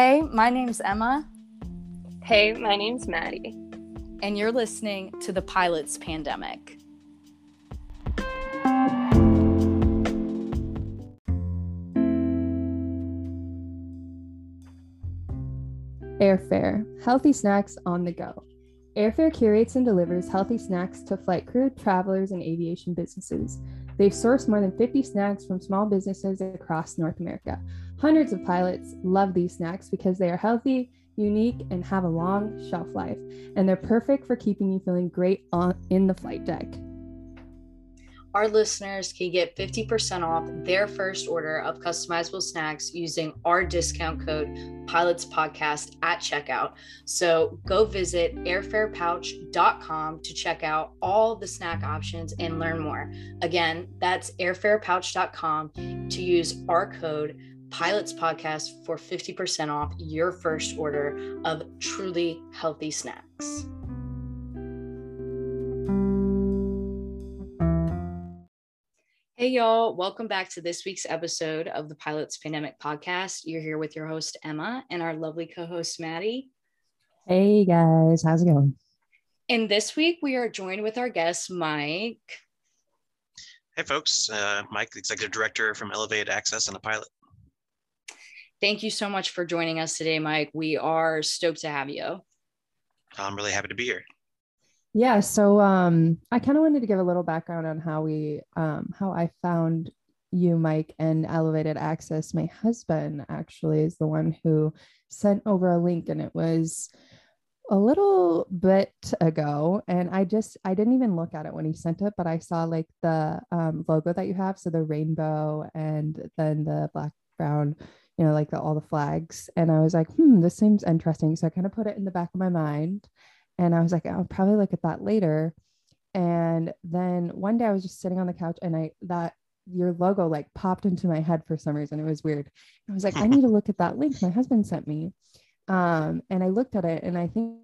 Hey, my name's Emma. Hey, my name's Maddie. And you're listening to The Pilot's Pandemic. Airfare, healthy snacks on the go. Airfare curates and delivers healthy snacks to flight crew, travelers, and aviation businesses. They've sourced more than 50 snacks from small businesses across North America. Hundreds of pilots love these snacks because they are healthy, unique, and have a long shelf life, and they're perfect for keeping you feeling great on in the flight deck our listeners can get 50% off their first order of customizable snacks using our discount code pilots podcast at checkout. So go visit airfarepouch.com to check out all the snack options and learn more. Again that's airfarepouch.com to use our code pilots podcast for 50% off your first order of truly healthy snacks Hey, y'all. Welcome back to this week's episode of the Pilots Pandemic Podcast. You're here with your host, Emma, and our lovely co host, Maddie. Hey, guys. How's it going? And this week, we are joined with our guest, Mike. Hey, folks. Uh, Mike, Executive Director from Elevated Access and a pilot. Thank you so much for joining us today, Mike. We are stoked to have you. I'm really happy to be here. Yeah, so um, I kind of wanted to give a little background on how we, um, how I found you, Mike, and Elevated Access. My husband actually is the one who sent over a link, and it was a little bit ago and i just i didn't even look at it when he sent it but i saw like the um, logo that you have so the rainbow and then the black brown you know like the, all the flags and i was like hmm this seems interesting so i kind of put it in the back of my mind and I was like, I'll probably look at that later. And then one day I was just sitting on the couch and I that your logo like popped into my head for some reason. It was weird. I was like, I need to look at that link my husband sent me. Um, and I looked at it and I think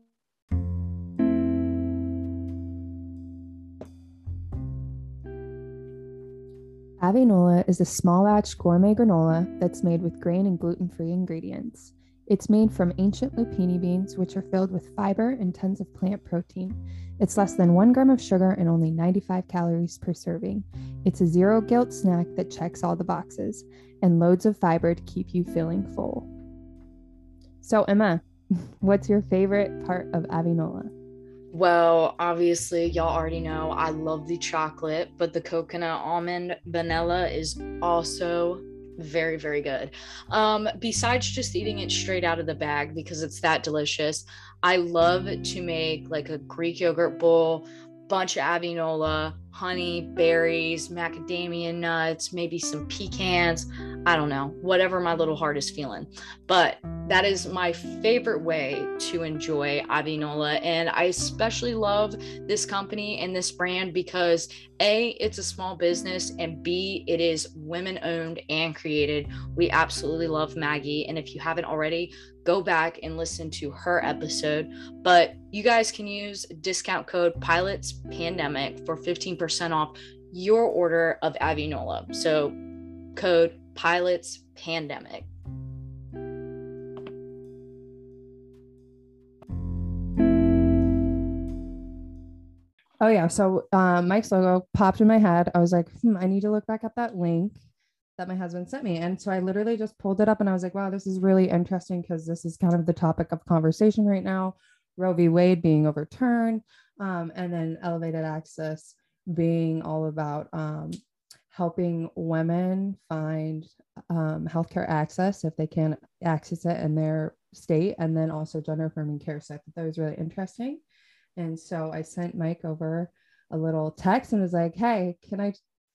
Avinola is a small batch gourmet granola that's made with grain and gluten free ingredients. It's made from ancient lupini beans, which are filled with fiber and tons of plant protein. It's less than one gram of sugar and only 95 calories per serving. It's a zero guilt snack that checks all the boxes and loads of fiber to keep you feeling full. So, Emma, what's your favorite part of Avinola? Well, obviously, y'all already know I love the chocolate, but the coconut almond vanilla is also very very good. Um besides just eating it straight out of the bag because it's that delicious i love to make like a greek yogurt bowl bunch of avinola honey berries macadamia nuts maybe some pecans. I don't know whatever my little heart is feeling. But that is my favorite way to enjoy avinola. And i especially love this company and this brand because a it's a small business and b it is women owned and created. We absolutely love maggie. And if you haven't already go back and listen to her episode. But you guys can use discount code pilots pandemic for 15% off your order of avinola so code pilots pandemic Oh yeah. So um, Mike's logo popped in my head. I was like, hmm, I need to look back at that link that my husband sent me. And so I literally just pulled it up and I was like, wow, this is really interesting because this is kind of the topic of conversation right now. Roe v. Wade being overturned, um, and then elevated access being all about um, helping women find um, healthcare access if they can access it in their state, and then also gender affirming care. So I thought that was really interesting. And so I sent Mike over a little text and was like, "Hey, can I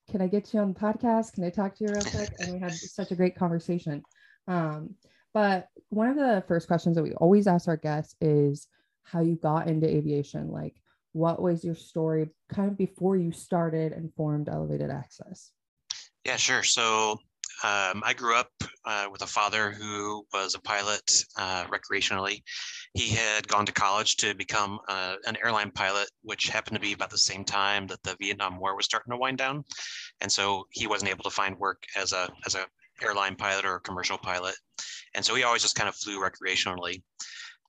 can I get you on the podcast? Can I talk to you real quick?" And we had such a great conversation. Um, but one of the first questions that we always ask our guests is how you got into aviation. Like, what was your story kind of before you started and formed Elevated Access? Yeah, sure. So um, I grew up uh, with a father who was a pilot uh, recreationally. He had gone to college to become uh, an airline pilot, which happened to be about the same time that the Vietnam War was starting to wind down, and so he wasn't able to find work as a as a airline pilot or a commercial pilot. and so he always just kind of flew recreationally.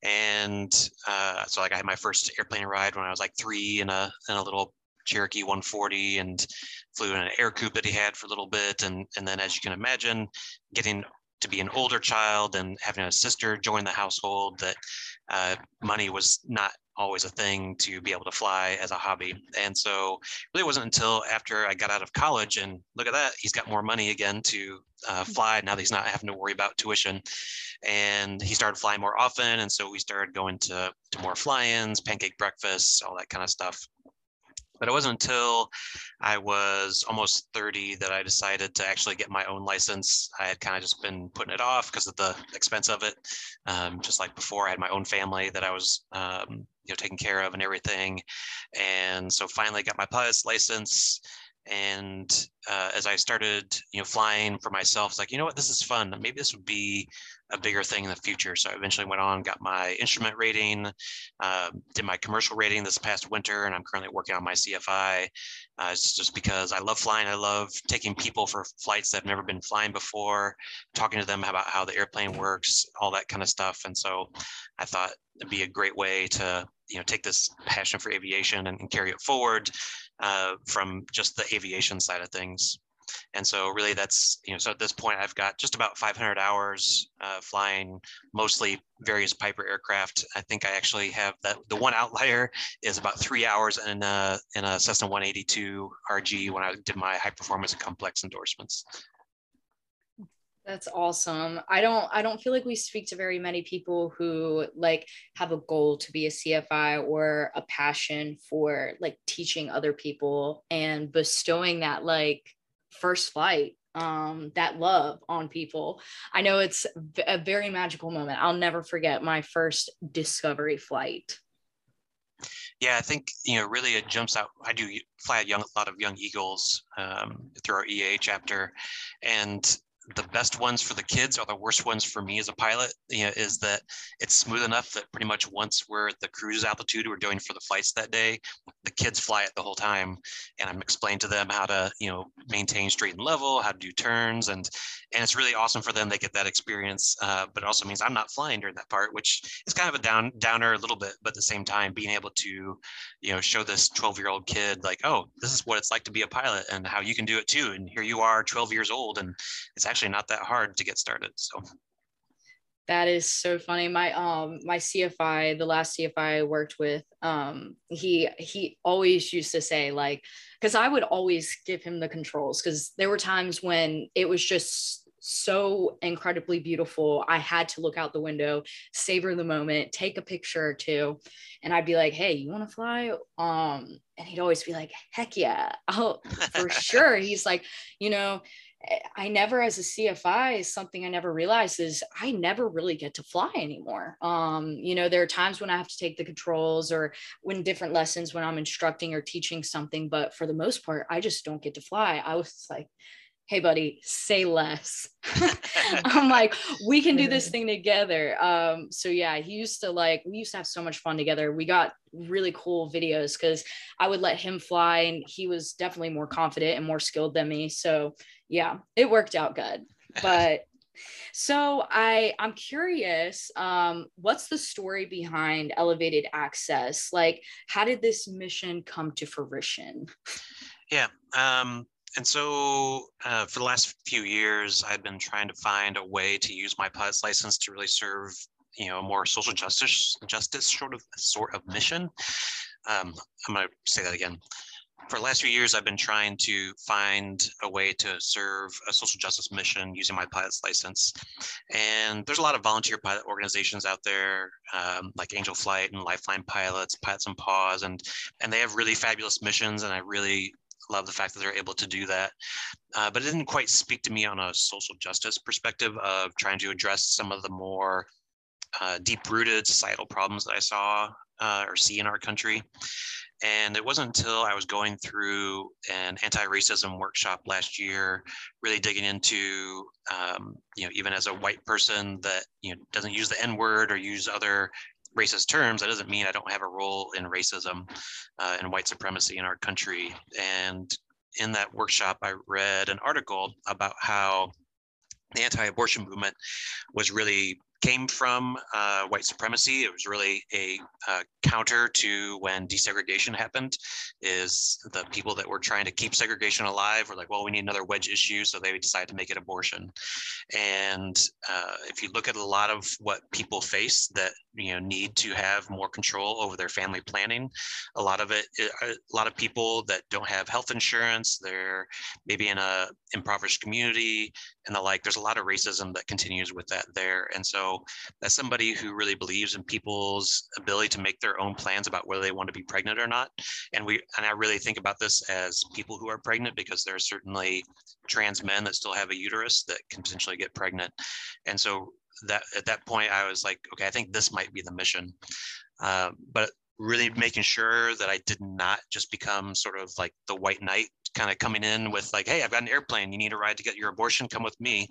And uh, so like I had my first airplane ride when I was like three in a in a little Cherokee 140 and flew in an Ercoupe that he had for a little bit. And, and then as you can imagine, getting to be an older child and having a sister join the household that uh, money was not always a thing to be able to fly as a hobby. And so really wasn't until after I got out of college and look at that, he's got more money again to uh, fly. Now that he's not having to worry about tuition and he started flying more often. And so we started going to, to more fly-ins, pancake breakfasts, all that kind of stuff. But it wasn't until I was almost 30 that I decided to actually get my own license. I had kind of just been putting it off because of the expense of it. Um, just like before, I had my own family that I was, um, you know, taking care of and everything. And so finally got my pilot's license and uh, as I started, you know, flying for myself, it's like, you know what, this is fun. Maybe this would be a bigger thing in the future. So I eventually went on, got my instrument rating, uh, did my commercial rating this past winter, and I'm currently working on my CFI. Uh, it's just because I love flying. I love taking people for flights that have never been flying before, talking to them about how the airplane works, all that kind of stuff. And so I thought it'd be a great way to, you know, take this passion for aviation and, and carry it forward uh, from just the aviation side of things. And so really that's, you know, so at this point I've got just about 500 hours uh, flying mostly various Piper aircraft. I think I actually have that. The one outlier is about three hours in a, in a Cessna 182 RG when I did my high performance and complex endorsements. That's awesome. I don't I don't feel like we speak to very many people who like have a goal to be a CFI or a passion for like teaching other people and bestowing that like first flight um that love on people. I know it's a very magical moment. I'll never forget my first discovery flight. Yeah, I think you know really it jumps out. I do fly a young a lot of young eagles um, through our EAA chapter, and the best ones for the kids are the worst ones for me as a pilot you know, is that it's smooth enough that pretty much once we're at the cruise altitude we're doing for the flights that day the kids fly it the whole time. And i'm explaining to them how to you know maintain straight and level how to do turns. And and it's really awesome for them. They get that experience uh, but it also means i'm not flying during that part which is kind of a down downer a little bit but at the same time being able to you know show this 12 year old kid like oh this is what it's like to be a pilot and how you can do it too. And here you are 12 years old and it's actually not that hard to get started. So that is so funny. My um my CFI, the last CFI I worked with, um, he he always used to say like, because I would always give him the controls because there were times when it was just so incredibly beautiful. I had to look out the window, savor the moment, take a picture or two, and I'd be like, "Hey, you want to fly?" Um, and he'd always be like, "Heck yeah, oh for sure." He's like, you know, I never, as a CFI, something I never realized is I never really get to fly anymore. Um, you know, there are times when I have to take the controls or when different lessons when I'm instructing or teaching something, but for the most part, I just don't get to fly. I was like, hey, buddy, say less. I'm like, we can do this thing together. Um, so yeah, he used to like, we used to have so much fun together. We got really cool videos because I would let him fly and he was definitely more confident and more skilled than me. So yeah, it worked out good. But so I I'm curious, um, what's the story behind elevated access? Like, how did this mission come to fruition? Yeah. Um, and so uh, for the last few years, I've been trying to find a way to use my pilot's license to really serve, you know, a more social justice justice sort of sort of mission. Um, I'm going to say that again for the last few years, I've been trying to find a way to serve a social justice mission using my pilot's license. And there's a lot of volunteer pilot organizations out there, um, like Angel Flight and Lifeline Pilots, Pilots and Paws, and and they have really fabulous missions. And I really love the fact that they're able to do that. Uh, but it didn't quite speak to me on a social justice perspective of trying to address some of the more uh, deep-rooted societal problems that I saw uh, or see in our country. And it wasn't until I was going through an anti-racism workshop last year, really digging into, um, you know, even as a white person that you know doesn't use the N-word or use other racist terms, that doesn't mean I don't have a role in racism uh, and white supremacy in our country. And in that workshop, I read an article about how the anti-abortion movement was really came from uh, white supremacy. It was really a uh, counter to when desegregation happened. Is the people that were trying to keep segregation alive were like, well, we need another wedge issue, so they decided to make it abortion. And uh, if you look at a lot of what people face that you know need to have more control over their family planning, a lot of it, a lot of people that don't have health insurance, they're maybe in a impoverished community and the like. There's a lot of racism that continues with that there, and so as somebody who really believes in people's ability to make their own plans about whether they want to be pregnant or not. And we and I really think about this as people who are pregnant because there are certainly trans men that still have a uterus that can potentially get pregnant. And so that at that point I was like, okay, I think this might be the mission. Uh, but really making sure that I did not just become sort of like the white knight kind of coming in with like, hey, I've got an airplane. You need a ride to get your abortion? Come with me.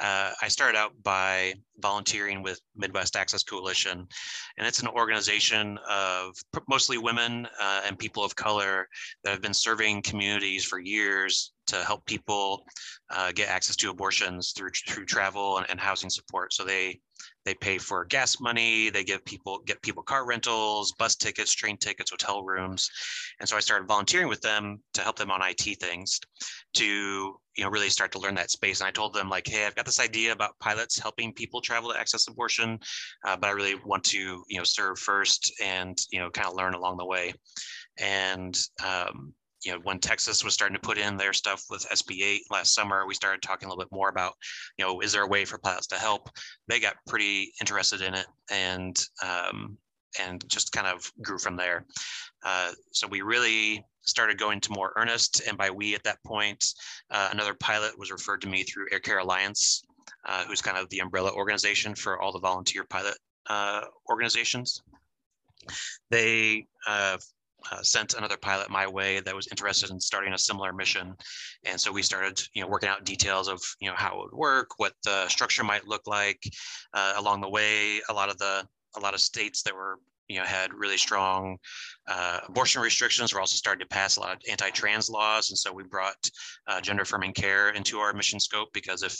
Uh, I started out by volunteering with Midwest Access Coalition, and it's an organization of mostly women uh, and people of color that have been serving communities for years to help people uh, get access to abortions through through travel and, and housing support. So they they pay for gas money they give people get people car rentals bus tickets train tickets hotel rooms. And so i started volunteering with them to help them on it things to you know really start to learn that space. And i told them like hey i've got this idea about pilots helping people travel to access abortion uh, but i really want to you know serve first and you know kind of learn along the way. And um, you know, when Texas was starting to put in their stuff with SB8 last summer, we started talking a little bit more about, you know, is there a way for pilots to help? They got pretty interested in it and um, and just kind of grew from there. Uh, so we really started going to more earnest. And by we at that point, uh, another pilot was referred to me through Air Care Alliance, uh, who's kind of the umbrella organization for all the volunteer pilot uh, organizations. They uh, sent another pilot my way that was interested in starting a similar mission. And so we started, you know, working out details of, you know, how it would work, what the structure might look like. Uh, along the way, a lot of the, a lot of states that were, you know, had really strong uh, abortion restrictions were also starting to pass a lot of anti-trans laws. And so we brought uh, gender affirming care into our mission scope because if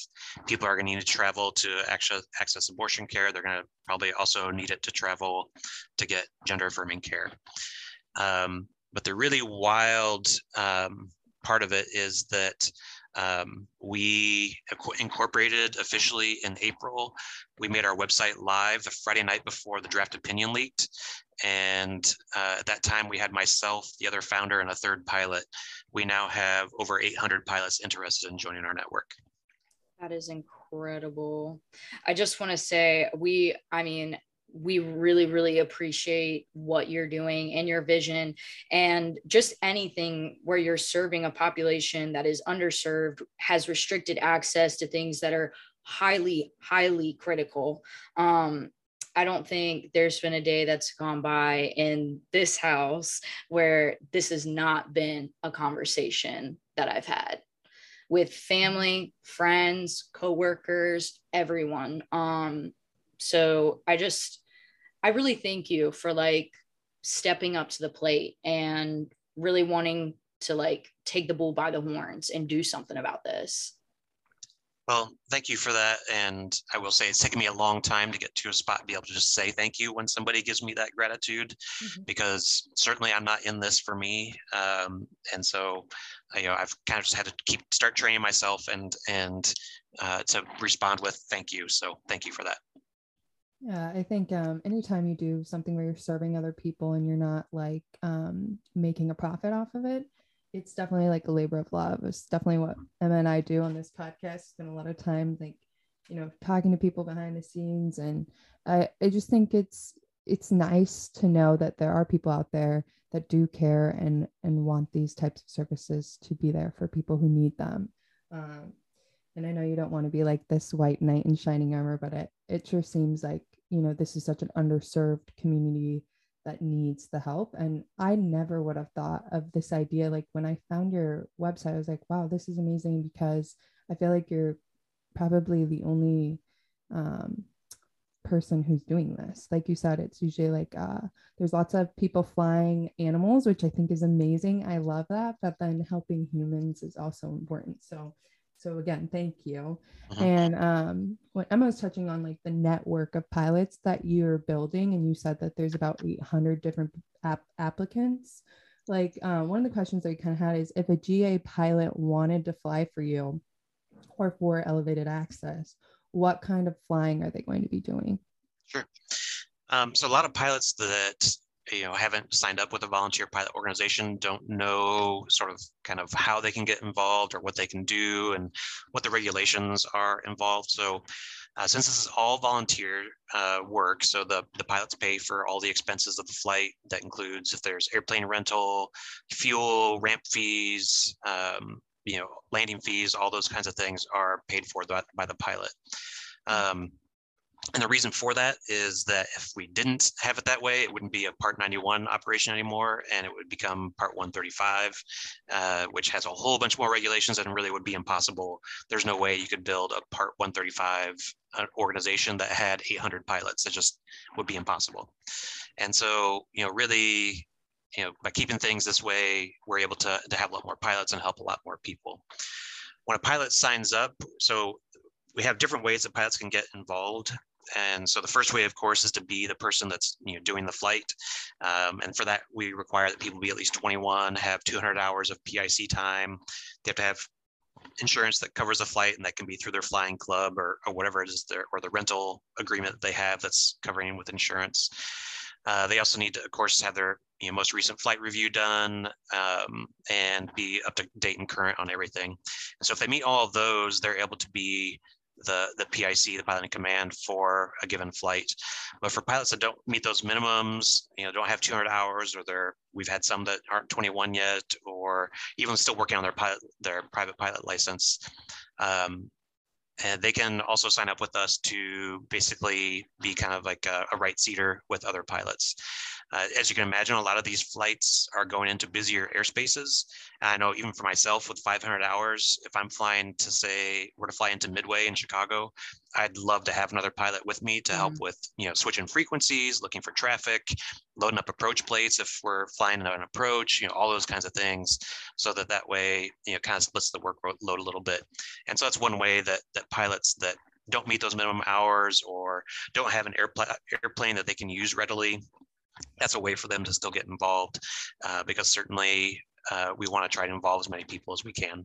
people are going to need to travel to access, access abortion care, they're going to probably also need it to travel to get gender affirming care. Um, but the really wild um, part of it is that um, we incorporated officially in April. We made our website live the Friday night before the draft opinion leaked. And uh, at that time, we had myself, the other founder, and a third pilot. We now have over 800 pilots interested in joining our network. That is incredible. I just want to say, we, I mean, we really really appreciate what you're doing and your vision and just anything where you're serving a population that is underserved has restricted access to things that are highly highly critical um, I don't think there's been a day that's gone by in this house where this has not been a conversation that I've had with family, friends, coworkers, everyone. Um, so I just I really thank you for like stepping up to the plate and really wanting to like take the bull by the horns and do something about this. Well, thank you for that. And I will say it's taken me a long time to get to a spot to be able to just say thank you when somebody gives me that gratitude, mm-hmm. because certainly I'm not in this for me. Um, and so, you know, I've kind of just had to keep start training myself and and uh, to respond with thank you. So thank you for that. Yeah, I think um, anytime you do something where you're serving other people and you're not like um, making a profit off of it, it's definitely like a labor of love. It's definitely what Emma and I do on this podcast. Spend a lot of time like, you know, talking to people behind the scenes, and I I just think it's it's nice to know that there are people out there that do care and and want these types of services to be there for people who need them. Um, and I know you don't want to be like this white knight in shining armor, but it, it sure seems like, you know, this is such an underserved community that needs the help. And I never would have thought of this idea. Like when I found your website, I was like, wow, this is amazing because I feel like you're probably the only um, person who's doing this. Like you said, it's usually like uh, there's lots of people flying animals, which I think is amazing. I love that. But then helping humans is also important. So so again, thank you. Mhm. And um, when Emma was touching on like the network of pilots that you're building, and you said that there's about 800 different app- applicants. Like uh, one of the questions that we kind of had is if a GA pilot wanted to fly for you or for elevated access, what kind of flying are they going to be doing? Sure. Um, so a lot of pilots that you know haven't signed up with a volunteer pilot organization don't know sort of kind of how they can get involved or what they can do and what the regulations are involved. So uh, since this is all volunteer uh, work, so the, the pilots pay for all the expenses of the flight. That includes if there's airplane rental, fuel, ramp fees, um, you know, landing fees, all those kinds of things are paid for by, by the pilot. Um, and the reason for that is that if we didn't have it that way, it wouldn't be a Part 91 operation anymore, and it would become Part 135, uh, which has a whole bunch more regulations and really would be impossible. There's no way you could build a Part 135 uh, organization that had 800 pilots. It just would be impossible. And so, you know, really, you know, by keeping things this way, we're able to, to have a lot more pilots and help a lot more people. When a pilot signs up, so we have different ways that pilots can get involved. And so the first way, of course, is to be the person that's you know doing the flight. Um, and for that, we require that people be at least 21, have 200 hours of PIC time. They have to have insurance that covers the flight, and that can be through their flying club or, or whatever it is, there, or the rental agreement that they have that's covering with insurance. Uh, they also need to, of course, have their you know, most recent flight review done um, and be up to date and current on everything. And so if they meet all of those, they're able to be the, the PIC, the pilot in command for a given flight. But for pilots that don't meet those minimums, you know, don't have 200 hours or they're, we've had some that aren't 21 yet, or even still working on their pilot, their private pilot license. Um, and they can also sign up with us to basically be kind of like a, a right seater with other pilots. Uh, as you can imagine, a lot of these flights are going into busier airspaces. And I know even for myself with 500 hours, if I'm flying to say, we're to fly into Midway in Chicago, I'd love to have another pilot with me to help with, you know, switching frequencies, looking for traffic, loading up approach plates if we're flying an approach, you know, all those kinds of things, so that that way, you know, kind of splits the workload a little bit. And so that's one way that that pilots that don't meet those minimum hours or don't have an airplane airplane that they can use readily that's a way for them to still get involved uh, because certainly uh, we want to try to involve as many people as we can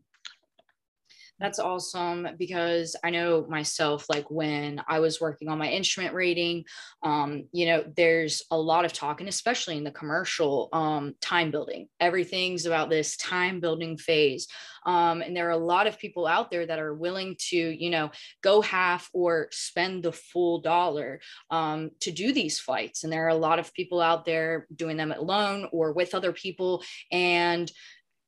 that's awesome because I know myself, like when I was working on my instrument rating, um, you know, there's a lot of talk, and especially in the commercial um, time building, everything's about this time building phase. Um, and there are a lot of people out there that are willing to, you know, go half or spend the full dollar um, to do these flights. And there are a lot of people out there doing them alone or with other people. And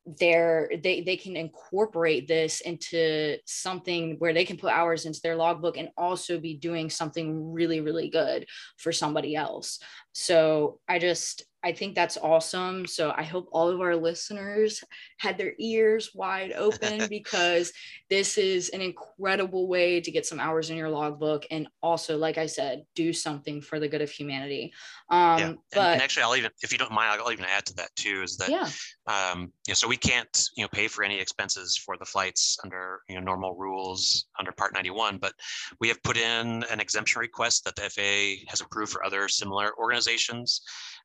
they're they they can incorporate this into something where they can put hours into their logbook and also be doing something really really good for somebody else so i just I think that's awesome. So I hope all of our listeners had their ears wide open because this is an incredible way to get some hours in your logbook and also, like I said, do something for the good of humanity. Um, yeah. And, but and actually, I'll even, if you don't mind, I'll even add to that too. Is that yeah, um, you know, so we can't you know pay for any expenses for the flights under you know normal rules under Part 91, but we have put in an exemption request that the FAA has approved for other similar organizations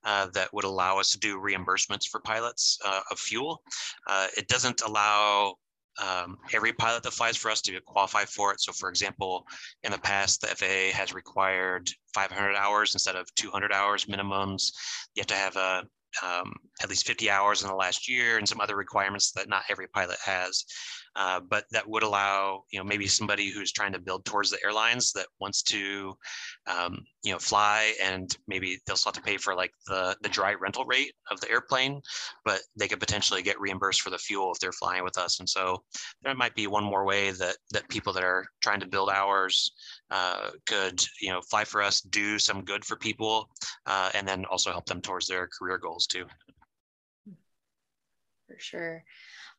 uh, that would allow us to do reimbursements for pilots uh, of fuel. Uh, it doesn't allow um, every pilot that flies for us to qualify for it. So, for example, in the past, the FAA has required 500 hours instead of 200 hours minimums. You have to have a um, at least 50 hours in the last year and some other requirements that not every pilot has. Uh, but that would allow, you know, maybe somebody who's trying to build towards the airlines that wants to, um, you know, fly and maybe they'll still have to pay for like the, the dry rental rate of the airplane, but they could potentially get reimbursed for the fuel if they're flying with us. And so there might be one more way that, that people that are trying to build hours uh, could, you know, fly for us, do some good for people, uh, and then also help them towards their career goals too. for sure.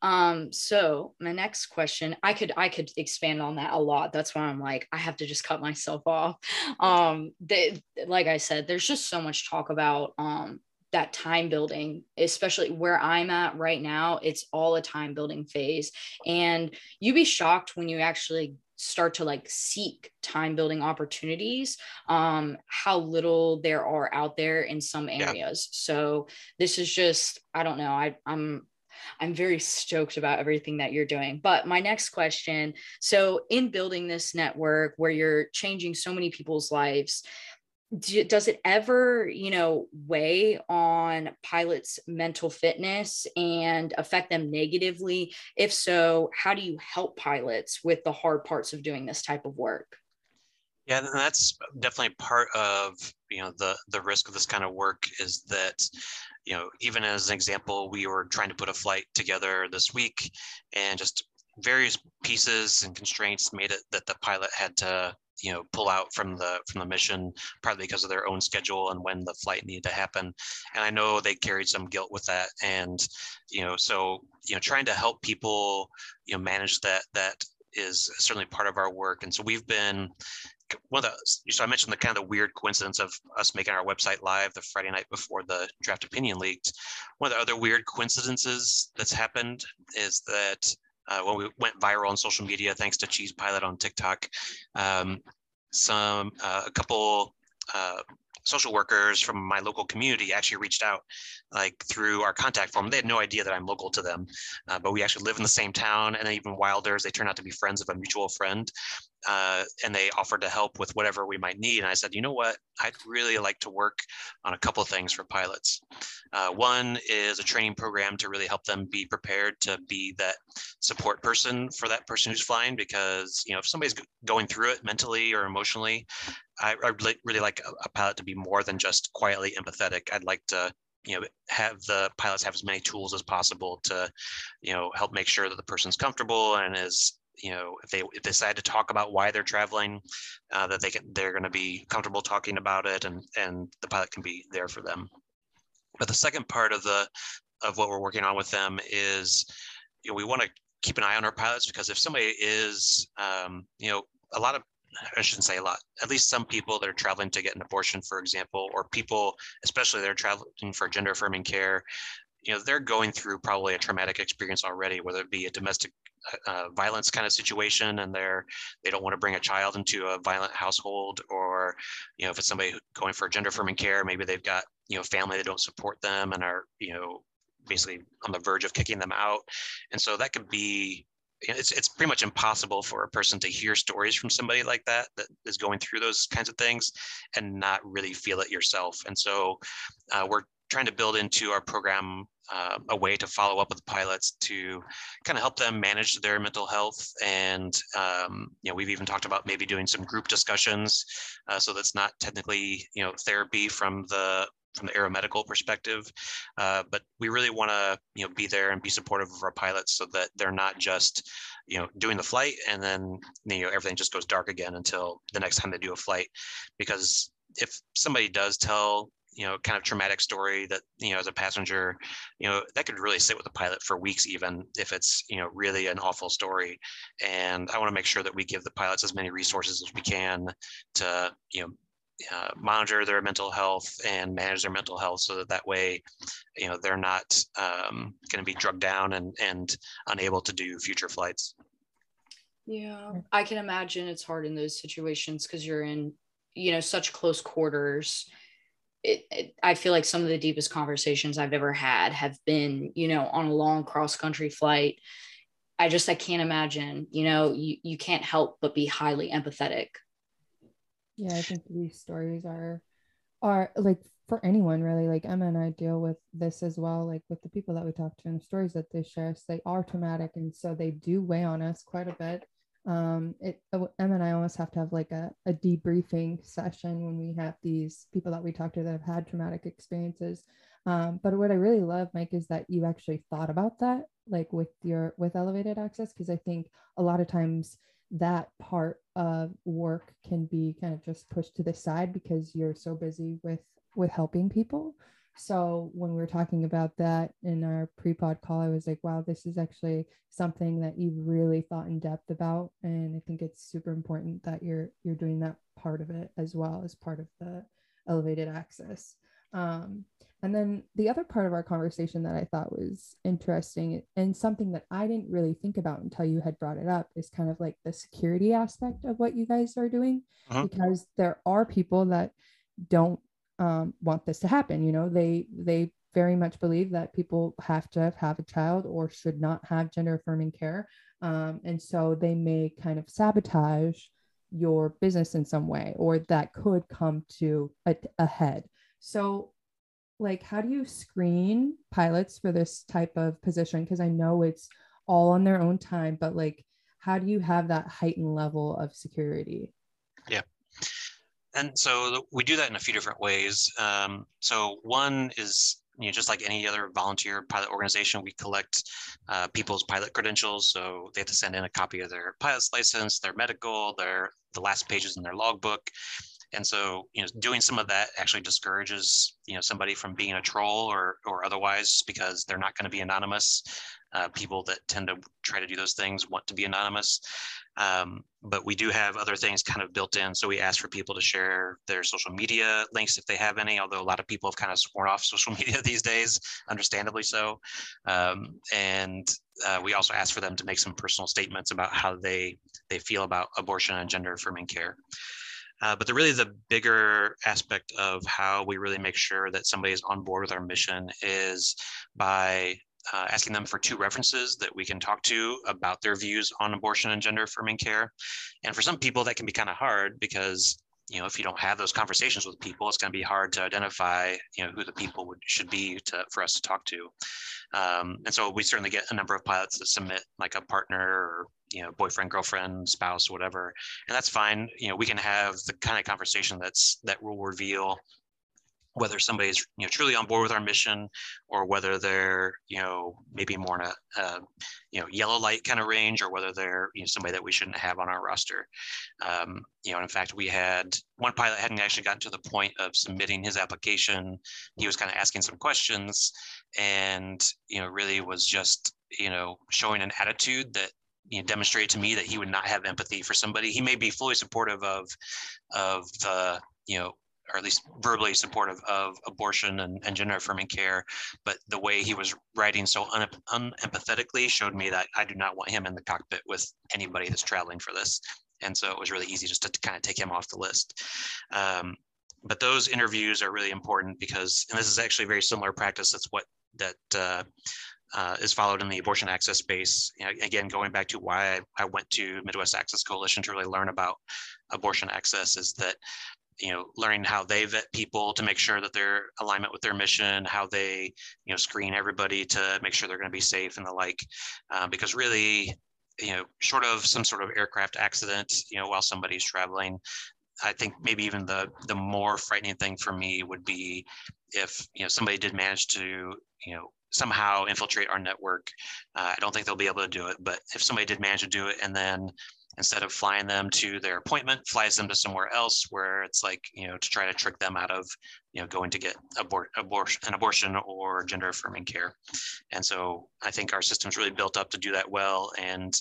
Um, so my next question, I could I could expand on that a lot. That's why I'm like, I have to just cut myself off. Um, they, like I said, there's just so much talk about um that time building especially where i'm at right now it's all a time building phase and you'd be shocked when you actually start to like seek time building opportunities um how little there are out there in some areas yeah. so this is just i don't know i i'm I'm very stoked about everything that you're doing. But my next question so, in building this network where you're changing so many people's lives, does it ever you know weigh on pilots mental fitness and affect them negatively if so how do you help pilots with the hard parts of doing this type of work yeah and that's definitely part of you know the the risk of this kind of work is that you know even as an example we were trying to put a flight together this week and just various pieces and constraints made it that the pilot had to you know pull out from the from the mission partly because of their own schedule and when the flight needed to happen. And i know they carried some guilt with that and you know so you know trying to help people you know manage that that is certainly part of our work. And so we've been one of the so I mentioned the kind of weird coincidence of us making our website live the Friday night before the draft opinion leaked. One of the other weird coincidences that's happened is that uh, when we went viral on social media, thanks to Cheese Pilot on TikTok. Um, some uh, a couple uh, social workers from my local community actually reached out like through our contact form they had no idea that i'm local to them uh, but we actually live in the same town and even wilders they turned out to be friends of a mutual friend uh, and they offered to help with whatever we might need. And I said, you know what? I'd really like to work on a couple of things for pilots. Uh, one is a training program to really help them be prepared to be that support person for that person who's flying. Because you know, if somebody's going through it mentally or emotionally, I, I really, really like a, a pilot to be more than just quietly empathetic. I'd like to you know have the pilots have as many tools as possible to you know help make sure that the person's comfortable and is you know if they, decide to talk about why they're traveling uh, that they can they're going to be comfortable talking about it and and the pilot can be there for them but the second part of the of what we're working on with them is you know we want to keep an eye on our pilots because if somebody is um, you know a lot of I shouldn't say a lot, at least some people that are traveling to get an abortion, for example, or people, especially they're traveling for gender affirming care, you know, they're going through probably a traumatic experience already, whether it be a domestic uh, violence kind of situation and they're they don't want to bring a child into a violent household or you know if it's somebody going for gender affirming care maybe they've got you know family that don't support them and are you know basically on the verge of kicking them out. And so that could be it's it's pretty much impossible for a person to hear stories from somebody like that that is going through those kinds of things and not really feel it yourself and so uh, we're trying to build into our program uh, a way to follow up with pilots to kind of help them manage their mental health. And um, you know, we've even talked about maybe doing some group discussions, uh, so that's not technically you know therapy from the from the aeromedical perspective, uh, but we really want to you know be there and be supportive of our pilots so that they're not just you know doing the flight and then you know everything just goes dark again until the next time they do a flight, because if somebody does tell you know kind of traumatic story that you know as a passenger you know that could really sit with the pilot for weeks even if it's you know really an awful story. And i want to make sure that we give the pilots as many resources as we can to you know uh, monitor their mental health and manage their mental health so that that way you know they're not um, going to be drugged down and and unable to do future flights yeah i can imagine it's hard in those situations because you're in you know such close quarters it, it, I feel like some of the deepest conversations I've ever had have been, you know, on a long cross country flight. I just I can't imagine, you know, you you can't help but be highly empathetic. Yeah, I think these stories are are like for anyone really. Like Emma and I deal with this as well, like with the people that we talk to and the stories that they share. They are traumatic and so they do weigh on us quite a bit um it uh, em and i almost have to have like a, a debriefing session when we have these people that we talk to that have had traumatic experiences um, but what i really love mike is that you actually thought about that like with your with elevated access because i think a lot of times that part of work can be kind of just pushed to the side because you're so busy with with helping people so when we were talking about that in our pre-pod call, I was like, wow, this is actually something that you've really thought in depth about. And I think it's super important that you're you're doing that part of it as well as part of the elevated access. Um, And then the other part of our conversation that I thought was interesting and something that I didn't really think about until you had brought it up is kind of like the security aspect of what you guys are doing, uh-huh. because there are people that don't um, want this to happen. You know, they they very much believe that people have to have a child or should not have gender affirming care, um, and so they may kind of sabotage your business in some way, or that could come to a, a head. So like how do you screen pilots for this type of position? Because i know it's all on their own time but like how do you have that heightened level of security? Yeah. And so we do that in a few different ways. Um, so one is you know just like any other volunteer pilot organization we collect uh, people's pilot credentials. So they have to send in a copy of their pilot's license their medical their the last pages in their logbook and so, you know, doing some of that actually discourages, you know, somebody from being a troll or or otherwise because they're not going to be anonymous. Uh, people that tend to try to do those things want to be anonymous. Um, but we do have other things kind of built in. So we ask for people to share their social media links if they have any, although a lot of people have kind of sworn off social media these days, understandably so. Um, and uh, we also ask for them to make some personal statements about how they they feel about abortion and gender affirming care. Uh, but the really the bigger aspect of how we really make sure that somebody is on board with our mission is by uh, asking them for two references that we can talk to about their views on abortion and gender affirming care. And for some people, that can be kind of hard because you know if you don't have those conversations with people it's going to be hard to identify you know who the people would should be to, for us to talk to um, and so we certainly get a number of pilots that submit like a partner or you know boyfriend girlfriend spouse whatever and that's fine you know we can have the kind of conversation that's that will reveal whether somebody's you know truly on board with our mission or whether they're you know maybe more in a uh, you know yellow light kind of range or whether they're you know somebody that we shouldn't have on our roster. Um, you know in fact we had one pilot hadn't actually gotten to the point of submitting his application. He was kind of asking some questions and you know really was just you know showing an attitude that you know, demonstrated to me that he would not have empathy for somebody. He may be fully supportive of, of uh, you know, or at least verbally supportive of abortion and, and gender affirming care, but the way he was writing so un- unempathetically showed me that I do not want him in the cockpit with anybody that's traveling for this. And so it was really easy just to, to kind of take him off the list. Um, but those interviews are really important because, and this is actually very similar practice. That's what that uh, uh, is followed in the abortion access space. You know, again, going back to why I, went to Midwest Access Coalition to really learn about abortion access is that, you know, learning how they vet people to make sure that they're alignment with their mission, how they, you know, screen everybody to make sure they're going to be safe and the like. Uh, because really, you know, short of some sort of aircraft accident, you know, while somebody's traveling, I think maybe even the the more frightening thing for me would be if you know somebody did manage to you know somehow infiltrate our network. Uh, I don't think they'll be able to do it, but if somebody did manage to do it and then instead of flying them to their appointment, flies them to somewhere else where it's like, you know, to try to trick them out of, you know, going to get abort, abortion, an abortion or gender affirming care. And so I think our system's really built up to do that well. And,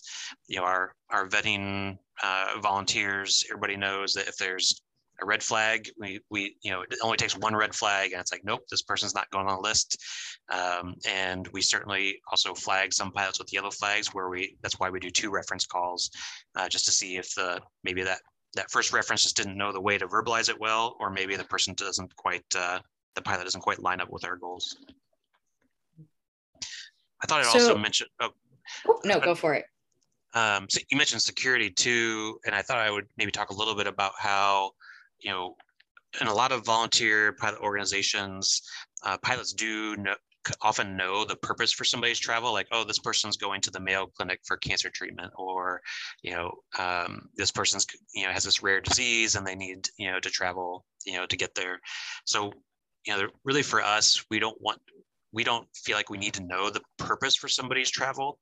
you know, our, our vetting uh, volunteers, everybody knows that if there's a red flag. We, we, you know, it only takes one red flag and it's like, nope, this person's not going on the list. Um, and we certainly also flag some pilots with yellow flags where we, that's why we do two reference calls uh, just to see if the, maybe that, that first reference just didn't know the way to verbalize it well, or maybe the person doesn't quite, uh, the pilot doesn't quite line up with our goals. I thought I'd so, also mention, oh, no, go for it. Um, so you mentioned security too, and I thought I would maybe talk a little bit about how you know, in a lot of volunteer pilot organizations, uh, pilots do know, often know the purpose for somebody's travel like oh this person's going to the mayo clinic for cancer treatment or you know um, this person's you know has this rare disease and they need you know to travel you know to get there. So you know really for us we don't want we don't feel like we need to know the purpose for somebody's travel.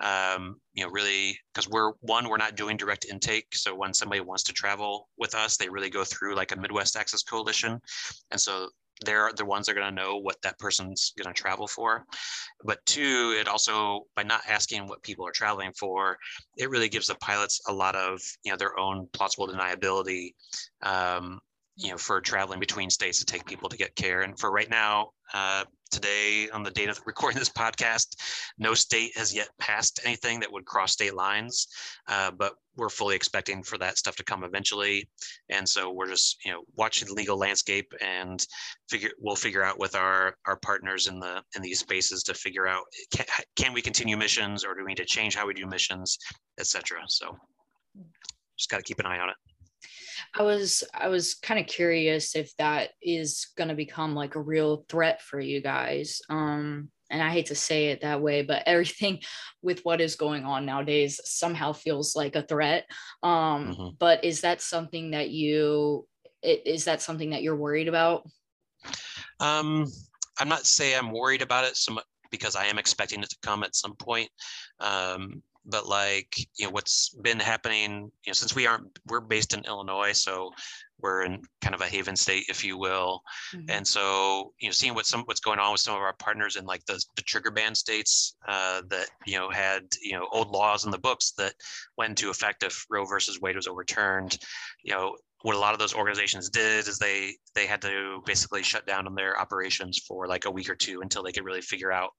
Um, you know, really, because we're one, we're not doing direct intake. So when somebody wants to travel with us, they really go through like a Midwest Access Coalition, and so they're the ones that are going to know what that person's going to travel for. But two, it also by not asking what people are traveling for, it really gives the pilots a lot of you know their own plausible deniability. Um, you know, for traveling between states to take people to get care. And for right now, uh, today on the date of recording this podcast, no state has yet passed anything that would cross state lines, uh, but we're fully expecting for that stuff to come eventually. And so we're just, you know, watching the legal landscape and figure we'll figure out with our our partners in the in these spaces to figure out can, can we continue missions or do we need to change how we do missions, etc. So just got to keep an eye on it. I was I was kind of curious if that is going to become like a real threat for you guys. Um and I hate to say it that way, but everything with what is going on nowadays somehow feels like a threat. Um mm-hmm. but is that something that you is that something that you're worried about? Um I'm not saying I'm worried about it so much because I am expecting it to come at some point. Um, but like you know what's been happening you know since we aren't we're based in illinois so we're in kind of a haven state if you will mm-hmm. and so you know seeing what some what's going on with some of our partners in like the, the trigger ban states uh, that you know had you know old laws in the books that went into effect if roe versus wade was overturned you know what a lot of those organizations did is they they had to basically shut down on their operations for like a week or two until they could really figure out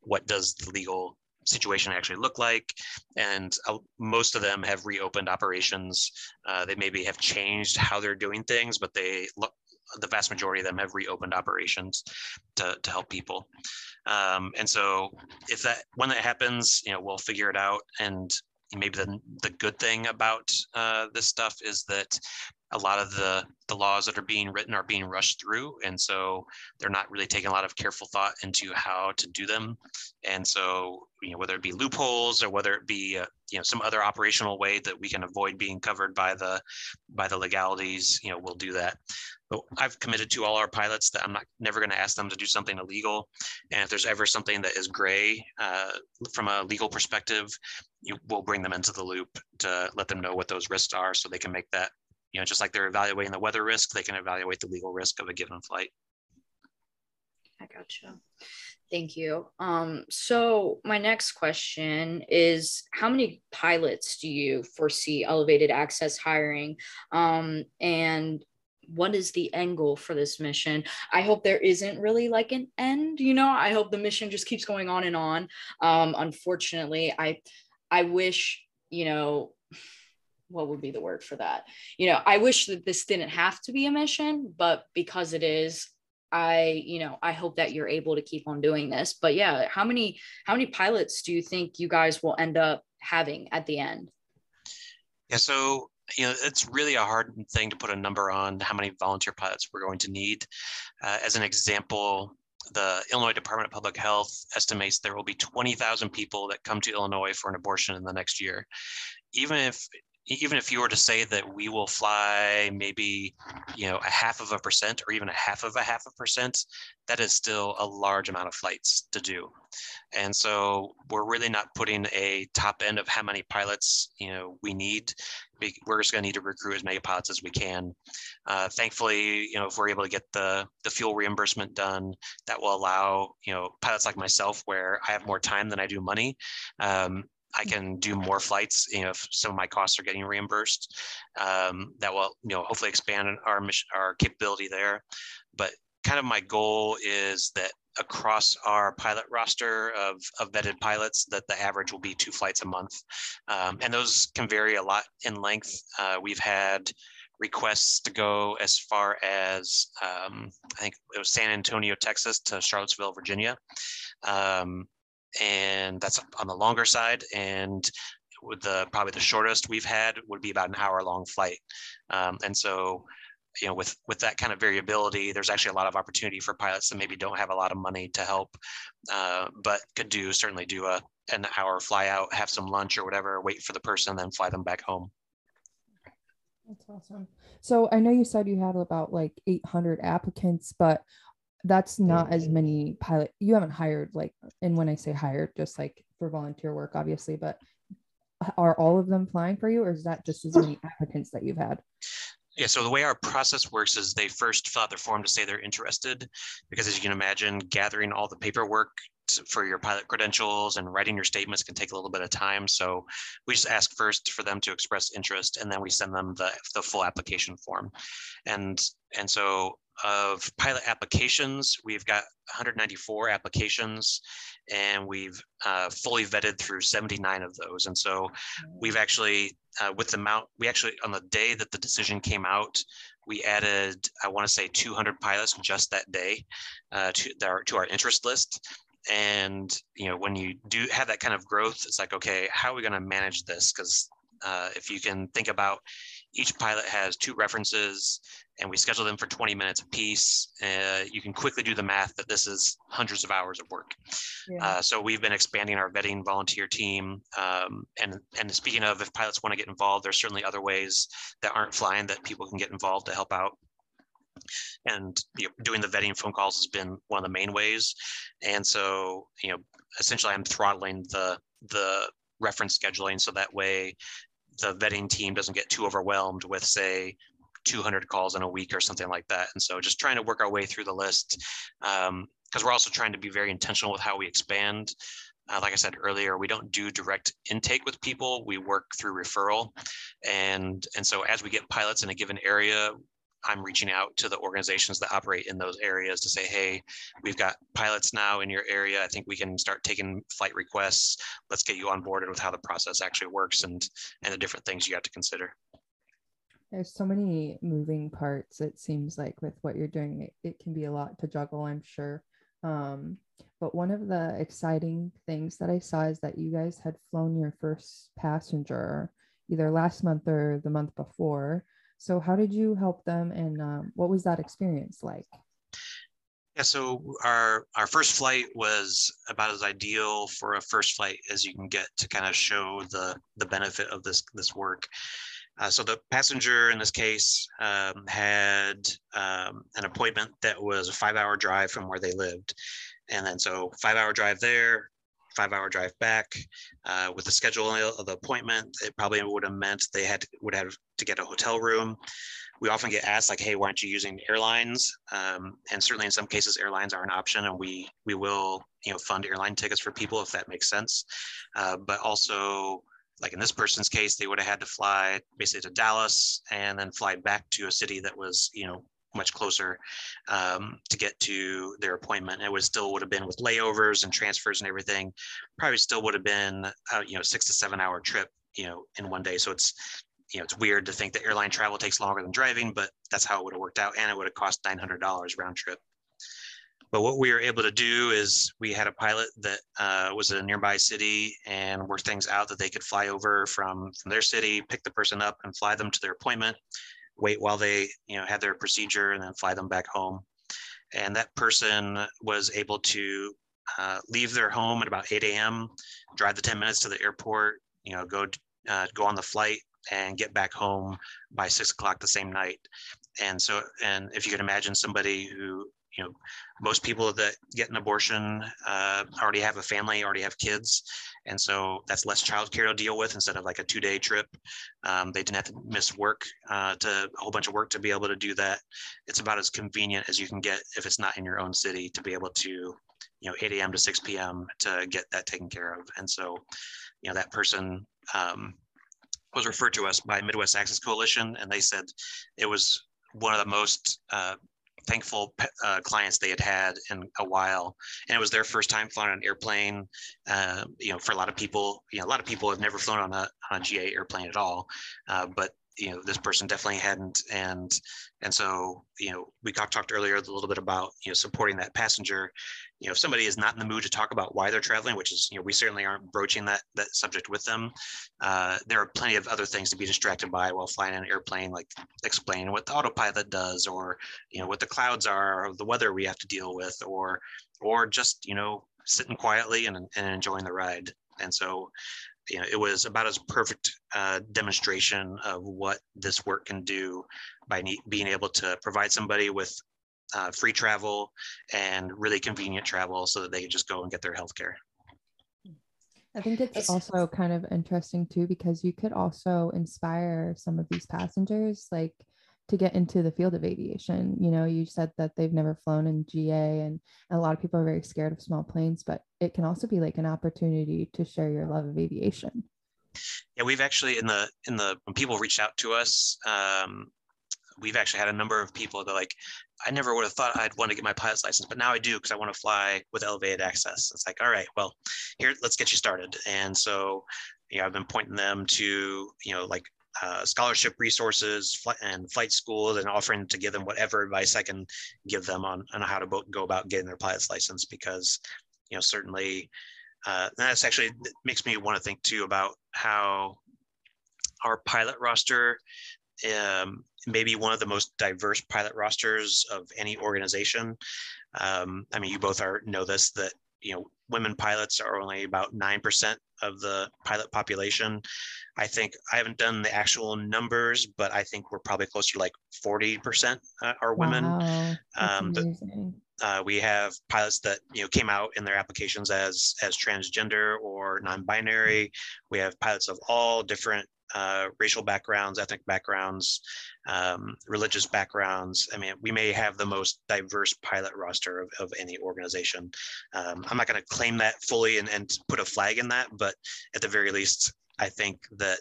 what does the legal situation actually look like. And uh, most of them have reopened operations. Uh, they maybe have changed how they're doing things, but they look, the vast majority of them have reopened operations to, to help people. Um, and so if that, when that happens, you know, we'll figure it out. And maybe the, the good thing about uh, this stuff is that a lot of the the laws that are being written are being rushed through and so they're not really taking a lot of careful thought into how to do them. And so you know whether it be loopholes or whether it be uh, you know some other operational way that we can avoid being covered by the by the legalities you know we'll do that. But i've committed to all our pilots that i'm not never going to ask them to do something illegal. And if there's ever something that is gray uh, from a legal perspective you will bring them into the loop to let them know what those risks are so they can make that you know, just like they're evaluating the weather risk, they can evaluate the legal risk of a given flight. I gotcha. Thank you. Um, so my next question is how many pilots do you foresee elevated access hiring? Um, and what is the end goal for this mission? I hope there isn't really like an end, you know, I hope the mission just keeps going on and on. Um, unfortunately, I I wish, you know, what would be the word for that? You know, I wish that this didn't have to be a mission, but because it is, I, you know, I hope that you're able to keep on doing this. But yeah, how many how many pilots do you think you guys will end up having at the end? Yeah, so you know, it's really a hard thing to put a number on how many volunteer pilots we're going to need. Uh, as an example, the Illinois Department of Public Health estimates there will be 20,000 people that come to Illinois for an abortion in the next year. Even if even if you were to say that we will fly maybe you know a half of a percent or even a half of a half a percent that is still a large amount of flights to do. And so we're really not putting a top end of how many pilots you know we need. We're just going to need to recruit as many pilots as we can. Uh, thankfully you know if we're able to get the the fuel reimbursement done that will allow you know pilots like myself where i have more time than i do money um, I can do more flights. You know, if some of my costs are getting reimbursed, um, that will you know hopefully expand our mission, our capability there. But kind of my goal is that across our pilot roster of, of vetted pilots that the average will be two flights a month um, and those can vary a lot in length uh, we've had requests to go as far as um, i think it was san antonio texas to charlottesville virginia um, and that's on the longer side. And with the probably the shortest we've had would be about an hour long flight. Um, and so, you know, with with that kind of variability, there's actually a lot of opportunity for pilots that maybe don't have a lot of money to help, uh, but could do certainly do a an hour fly out, have some lunch or whatever, wait for the person, then fly them back home. That's awesome. So I know you said you had about like 800 applicants, but that's not as many pilot you haven't hired like and when i say hired just like for volunteer work obviously but are all of them flying for you or is that just as many applicants that you've had yeah, so the way our process works is they first fill out their form to say they're interested, because as you can imagine, gathering all the paperwork for your pilot credentials and writing your statements can take a little bit of time. So we just ask first for them to express interest and then we send them the, the full application form. And, and so of pilot applications, we've got 194 applications and we've uh, fully vetted through 79 of those. And so we've actually, uh, with the amount, we actually, on the day that the decision came out, we added, I want to say 200 pilots just that day uh, to, our, to our interest list. And, you know, when you do have that kind of growth, it's like, okay, how are we going to manage this? Because uh, if you can think about each pilot has two references and we schedule them for 20 minutes a piece. Uh, you can quickly do the math that this is hundreds of hours of work. Yeah. Uh, so we've been expanding our vetting volunteer team. Um, and, and speaking of, if pilots want to get involved, there's certainly other ways that aren't flying that people can get involved to help out. And you know, doing the vetting phone calls has been one of the main ways. And so, you know, essentially I'm throttling the, the reference scheduling so that way the vetting team doesn't get too overwhelmed with say 200 calls in a week or something like that. And so just trying to work our way through the list because um, we're also trying to be very intentional with how we expand. Uh, like I said earlier, we don't do direct intake with people. We work through referral. And, and so as we get pilots in a given area, I'm reaching out to the organizations that operate in those areas to say, hey, we've got pilots now in your area. I think we can start taking flight requests. Let's get you on boarded with how the process actually works and, and the different things you have to consider there's so many moving parts it seems like with what you're doing it, it can be a lot to juggle i'm sure um, but one of the exciting things that i saw is that you guys had flown your first passenger either last month or the month before so how did you help them and um, what was that experience like yeah, so our our first flight was about as ideal for a first flight as you can get to kind of show the the benefit of this this work. Uh, so the passenger in this case um, had um, an appointment that was a five hour drive from where they lived. And then so five hour drive there, five hour drive back. Uh, with the schedule of the appointment, it probably would have meant they had to, would have to get a hotel room. We often get asked like, "Hey, why aren't you using airlines?" Um, and certainly in some cases, airlines are an option, and we we will you know fund airline tickets for people if that makes sense. Uh, but also like in this person's case, they would have had to fly basically to Dallas and then fly back to a city that was, you know, much closer um, to get to their appointment. It would still would have been with layovers and transfers and everything. Probably still would have been, uh, you know, six to seven hour trip, you know, in one day. So it's, you know, it's weird to think that airline travel takes longer than driving, but that's how it would have worked out, and it would have cost nine hundred dollars round trip. But what we were able to do is we had a pilot that uh, was in a nearby city and worked things out that they could fly over from, from their city, pick the person up and fly them to their appointment, wait while they you know had their procedure and then fly them back home. And that person was able to uh, leave their home at about 8 a.m., drive the 10 minutes to the airport, you know, go uh, go on the flight and get back home by six o'clock the same night. And so, and if you can imagine somebody who you know, most people that get an abortion uh, already have a family, already have kids. And so that's less childcare to deal with instead of like a two day trip. Um, they didn't have to miss work uh, to a whole bunch of work to be able to do that. It's about as convenient as you can get if it's not in your own city to be able to, you know, 8 a.m. to 6 p.m. to get that taken care of. And so, you know, that person um, was referred to us by Midwest Access Coalition, and they said it was one of the most uh, thankful uh, clients they had had in a while, and it was their first time flying on an airplane. Uh, you know, for a lot of people, you know, a lot of people have never flown on a on a GA airplane at all, uh, but you know this person definitely hadn't. And and so you know we talked earlier a little bit about you know supporting that passenger you know if somebody is not in the mood to talk about why they're traveling which is you know we certainly aren't broaching that that subject with them uh, there are plenty of other things to be distracted by while flying an airplane like explaining what the autopilot does or you know what the clouds are or the weather we have to deal with or or just you know sitting quietly and, and enjoying the ride. And so you know, it was about as perfect uh, demonstration of what this work can do by being able to provide somebody with uh, free travel and really convenient travel so that they can just go and get their health care. I think it's also kind of interesting too because you could also inspire some of these passengers. Like to get into the field of aviation. You know, you said that they've never flown in GA and, and a lot of people are very scared of small planes, but it can also be like an opportunity to share your love of aviation. Yeah, we've actually in the in the when people reach out to us, um, we've actually had a number of people that like, I never would have thought I'd want to get my pilot's license, but now I do because I want to fly with elevated access. It's like, all right, well, here, let's get you started. And so, you know, I've been pointing them to, you know, like uh, scholarship resources and flight schools and offering to give them whatever advice I can give them on, on how to go about getting their pilot's license because, you know, certainly uh, that's actually makes me want to think too about how our pilot roster um, maybe one of the most diverse pilot rosters of any organization. Um, I mean, you both are know this that you know women pilots are only about nine percent of the pilot population. I think I haven't done the actual numbers, but I think we're probably close to like forty percent uh, are women. Wow, um, uh, we have pilots that you know came out in their applications as as transgender or non-binary. We have pilots of all different uh, racial backgrounds, ethnic backgrounds, um, religious backgrounds. I mean, we may have the most diverse pilot roster of, of any organization. Um, I'm not going to claim that fully and, and put a flag in that, but at the very least, I think that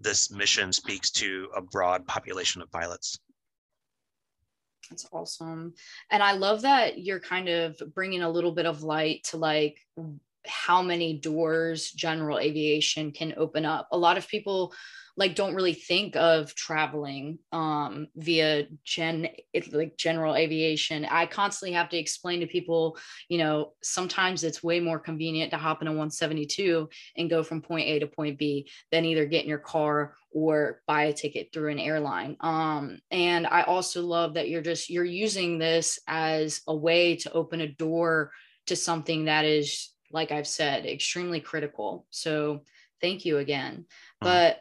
this mission speaks to a broad population of pilots. That's awesome. And I love that you're kind of bringing a little bit of light to like how many doors general aviation can open up. A lot of people like don't really think of traveling um, via gen like general aviation. I constantly have to explain to people, you know, sometimes it's way more convenient to hop in a 172 and go from point A to point B than either get in your car or buy a ticket through an airline. Um, and I also love that you're just you're using this as a way to open a door to something that is like I've said, extremely critical. So thank you again. Mm-hmm. But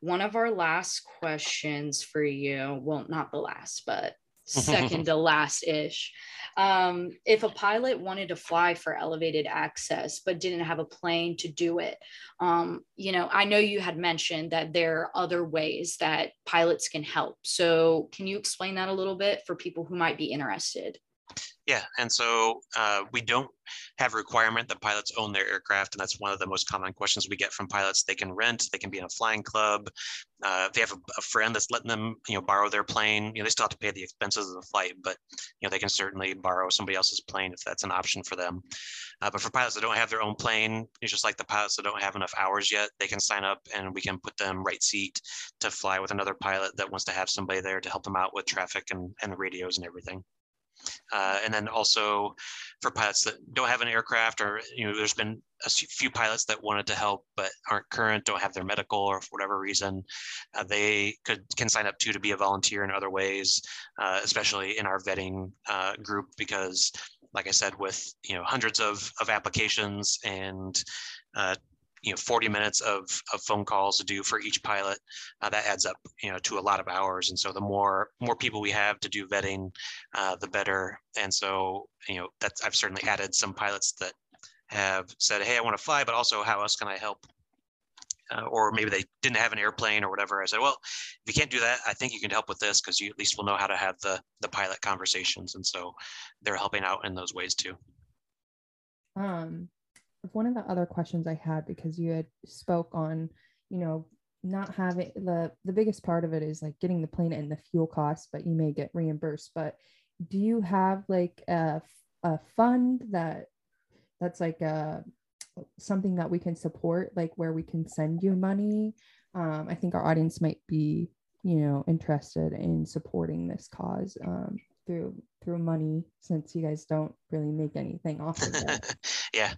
one of our last questions for you, well, not the last, but second to last ish. Um, if a pilot wanted to fly for elevated access but didn't have a plane to do it, um, you know, I know you had mentioned that there are other ways that pilots can help. So, can you explain that a little bit for people who might be interested? Yeah, and so uh, we don't have a requirement that pilots own their aircraft, and that's one of the most common questions we get from pilots. They can rent, they can be in a flying club. Uh, if they have a, a, friend that's letting them, you know, borrow their plane, you know, they still have to pay the expenses of the flight, but you know, they can certainly borrow somebody else's plane if that's an option for them. Uh, but for pilots that don't have their own plane, it's just like the pilots that don't have enough hours yet, they can sign up and we can put them right seat to fly with another pilot that wants to have somebody there to help them out with traffic and, and the radios and everything. Uh, and then also for pilots that don't have an aircraft or, you know, there's been a few pilots that wanted to help but aren't current, don't have their medical or for whatever reason, uh, they could can sign up too to be a volunteer in other ways, uh, especially in our vetting uh, group because like I said, with you know hundreds of, of applications and uh, you know 40 minutes of, of phone calls to do for each pilot uh, that adds up you know to a lot of hours. And so the more more people we have to do vetting uh, the better. And so you know that's i've certainly added some pilots that have said hey i want to fly but also how else can i help? Uh, or maybe they didn't have an airplane or whatever. I said well if you can't do that i think you can help with this because you at least will know how to have the the pilot conversations. And so they're helping out in those ways too. Um one of the other questions I had because you had spoke on, you know, not having the the biggest part of it is like getting the plane and the fuel costs, but you may get reimbursed. But do you have like a, a fund that that's like a something that we can support, like where we can send you money? Um, I think our audience might be, you know, interested in supporting this cause um, through through money since you guys don't really make anything off of it. yeah,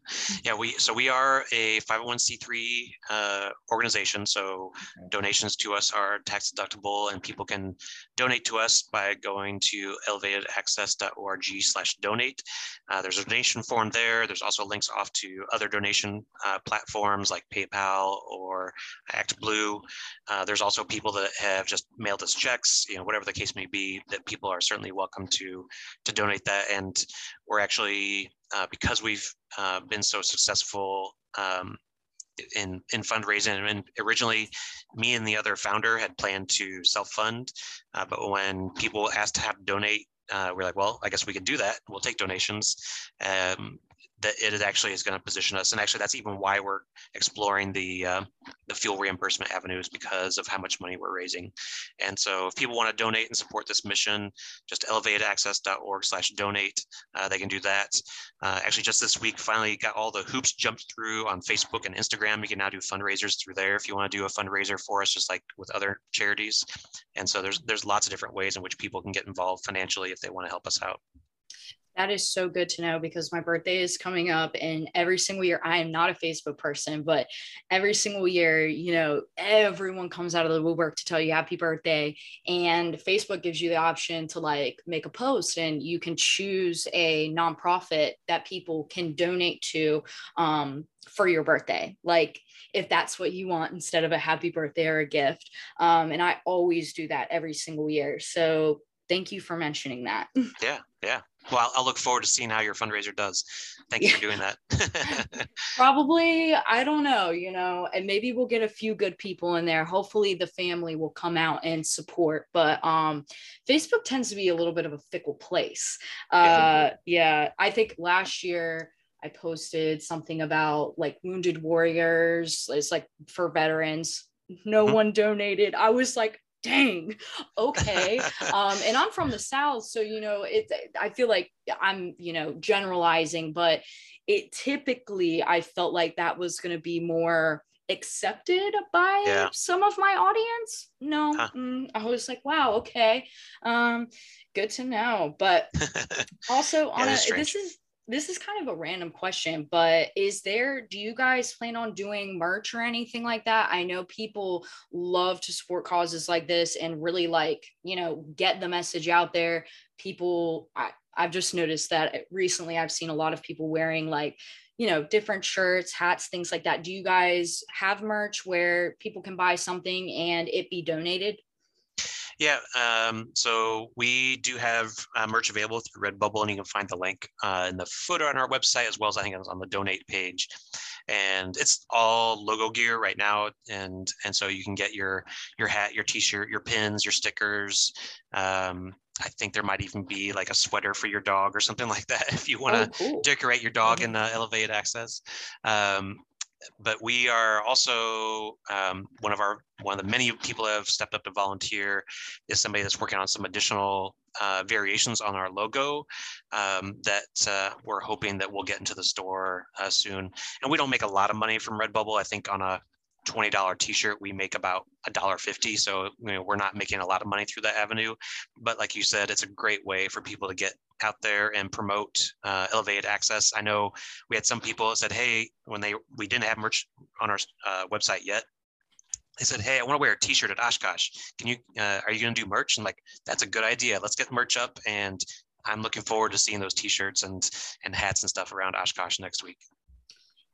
yeah. We so we are a 501c3 uh, organization. So okay. donations to us are tax deductible, and people can donate to us by going to elevatedaccess.org/donate. Uh, there's a donation form there. There's also links off to other donation uh, platforms like PayPal or ActBlue. Uh, there's also people that have just mailed us checks. You know, whatever the case may be, that people are certainly welcome to to donate that. And we're actually, uh, because we've uh, been so successful um, in in fundraising. And originally, me and the other founder had planned to self fund, uh, but when people asked to have donate, uh, we're like, well, I guess we could do that. We'll take donations. Um, that it actually is going to position us. And actually, that's even why we're exploring the uh, the fuel reimbursement avenues because of how much money we're raising. And so, if people want to donate and support this mission, just elevatedaccess.org/donate. Uh, they can do that. Uh, actually, just this week, finally got all the hoops jumped through on Facebook and Instagram. You can now do fundraisers through there if you want to do a fundraiser for us, just like with other charities. And so, there's there's lots of different ways in which people can get involved financially if they want to help us out. That is so good to know because my birthday is coming up and every single year I am not a Facebook person, but every single year, you know, everyone comes out of the woodwork to tell you happy birthday. And Facebook gives you the option to like make a post and you can choose a nonprofit that people can donate to um, for your birthday. Like if that's what you want instead of a happy birthday or a gift. Um, and I always do that every single year. So thank you for mentioning that. Yeah, yeah. Well, I'll, I'll look forward to seeing how your fundraiser does. Thank you for doing that. Probably, I don't know, you know, and maybe we'll get a few good people in there. Hopefully the family will come out and support. But um Facebook tends to be a little bit of a fickle place. Uh yeah, I think last year I posted something about like wounded warriors. It's like for veterans. No mm-hmm. one donated. I was like, dang okay um and i'm from the south so you know it i feel like i'm you know generalizing but it typically i felt like that was going to be more accepted by yeah. some of my audience no huh. mm, i was like wow okay um good to know but also on a, this is this is kind of a random question, but is there, do you guys plan on doing merch or anything like that? I know people love to support causes like this and really like, you know, get the message out there. People, I, I've just noticed that recently I've seen a lot of people wearing like, you know, different shirts, hats, things like that. Do you guys have merch where people can buy something and it be donated? Yeah, um, so we do have uh, merch available through Redbubble, and you can find the link uh, in the footer on our website, as well as I think it's on the donate page. And it's all logo gear right now, and and so you can get your your hat, your T-shirt, your pins, your stickers. Um, I think there might even be like a sweater for your dog or something like that if you want to oh, cool. decorate your dog in uh, Elevate Access. Um, but we are also um, one of our one of the many people who have stepped up to volunteer is somebody that's working on some additional uh, variations on our logo um, that uh, we're hoping that we'll get into the store uh, soon. And we don't make a lot of money from Redbubble. I think on a $20 t-shirt we make about a dollar 50 so you know we're not making a lot of money through that avenue but like you said it's a great way for people to get out there and promote uh, elevated access. I know we had some people said hey when they we didn't have merch on our uh, website yet. They said hey i want to wear a t-shirt at oshkosh. Can you uh, are you going to do merch? And like that's a good idea. Let's get merch up and i'm looking forward to seeing those t-shirts and and hats and stuff around oshkosh next week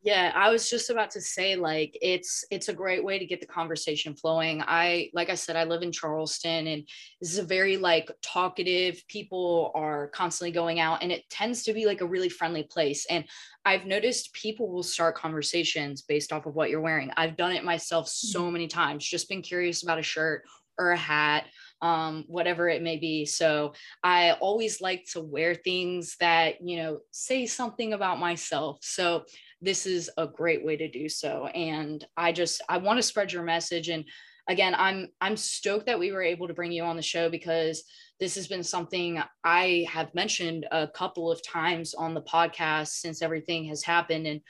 yeah, I was just about to say like it's it's a great way to get the conversation flowing. I like I said I live in Charleston and this is a very like talkative people are constantly going out and it tends to be like a really friendly place and I've noticed people will start conversations based off of what you're wearing. I've done it myself so mm-hmm. many times, just been curious about a shirt or a hat um, whatever it may be. So I always like to wear things that, you know, say something about myself. So this is a great way to do so. And i just i want to spread your message. And again i'm i'm stoked that we were able to bring you on the show because this has been something i have mentioned a couple of times on the podcast since everything has happened. And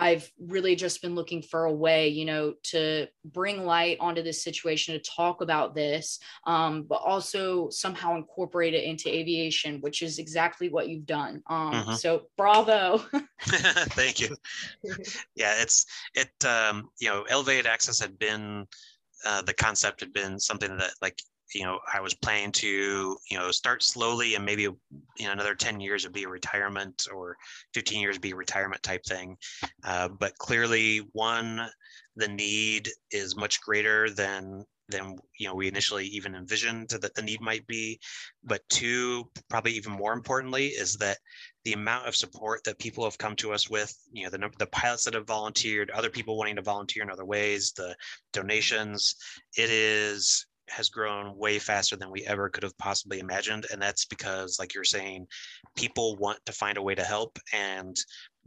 I've really just been looking for a way, you know, to bring light onto this situation, to talk about this, um, but also somehow incorporate it into aviation, which is exactly what you've done. Um, uh-huh. So, bravo. Thank you. Yeah, it's it. Um, you know, elevated access had been uh, the concept had been something that like you know i was planning to you know start slowly and maybe know another 10 years would be a retirement or 15 years be a retirement type thing uh, but clearly one the need is much greater than than you know we initially even envisioned that the need might be. But two, probably even more importantly, is that the amount of support that people have come to us with, you know, the the pilots that have volunteered, other people wanting to volunteer in other ways, the donations, it is has grown way faster than we ever could have possibly imagined and that's because like you're saying people want to find a way to help and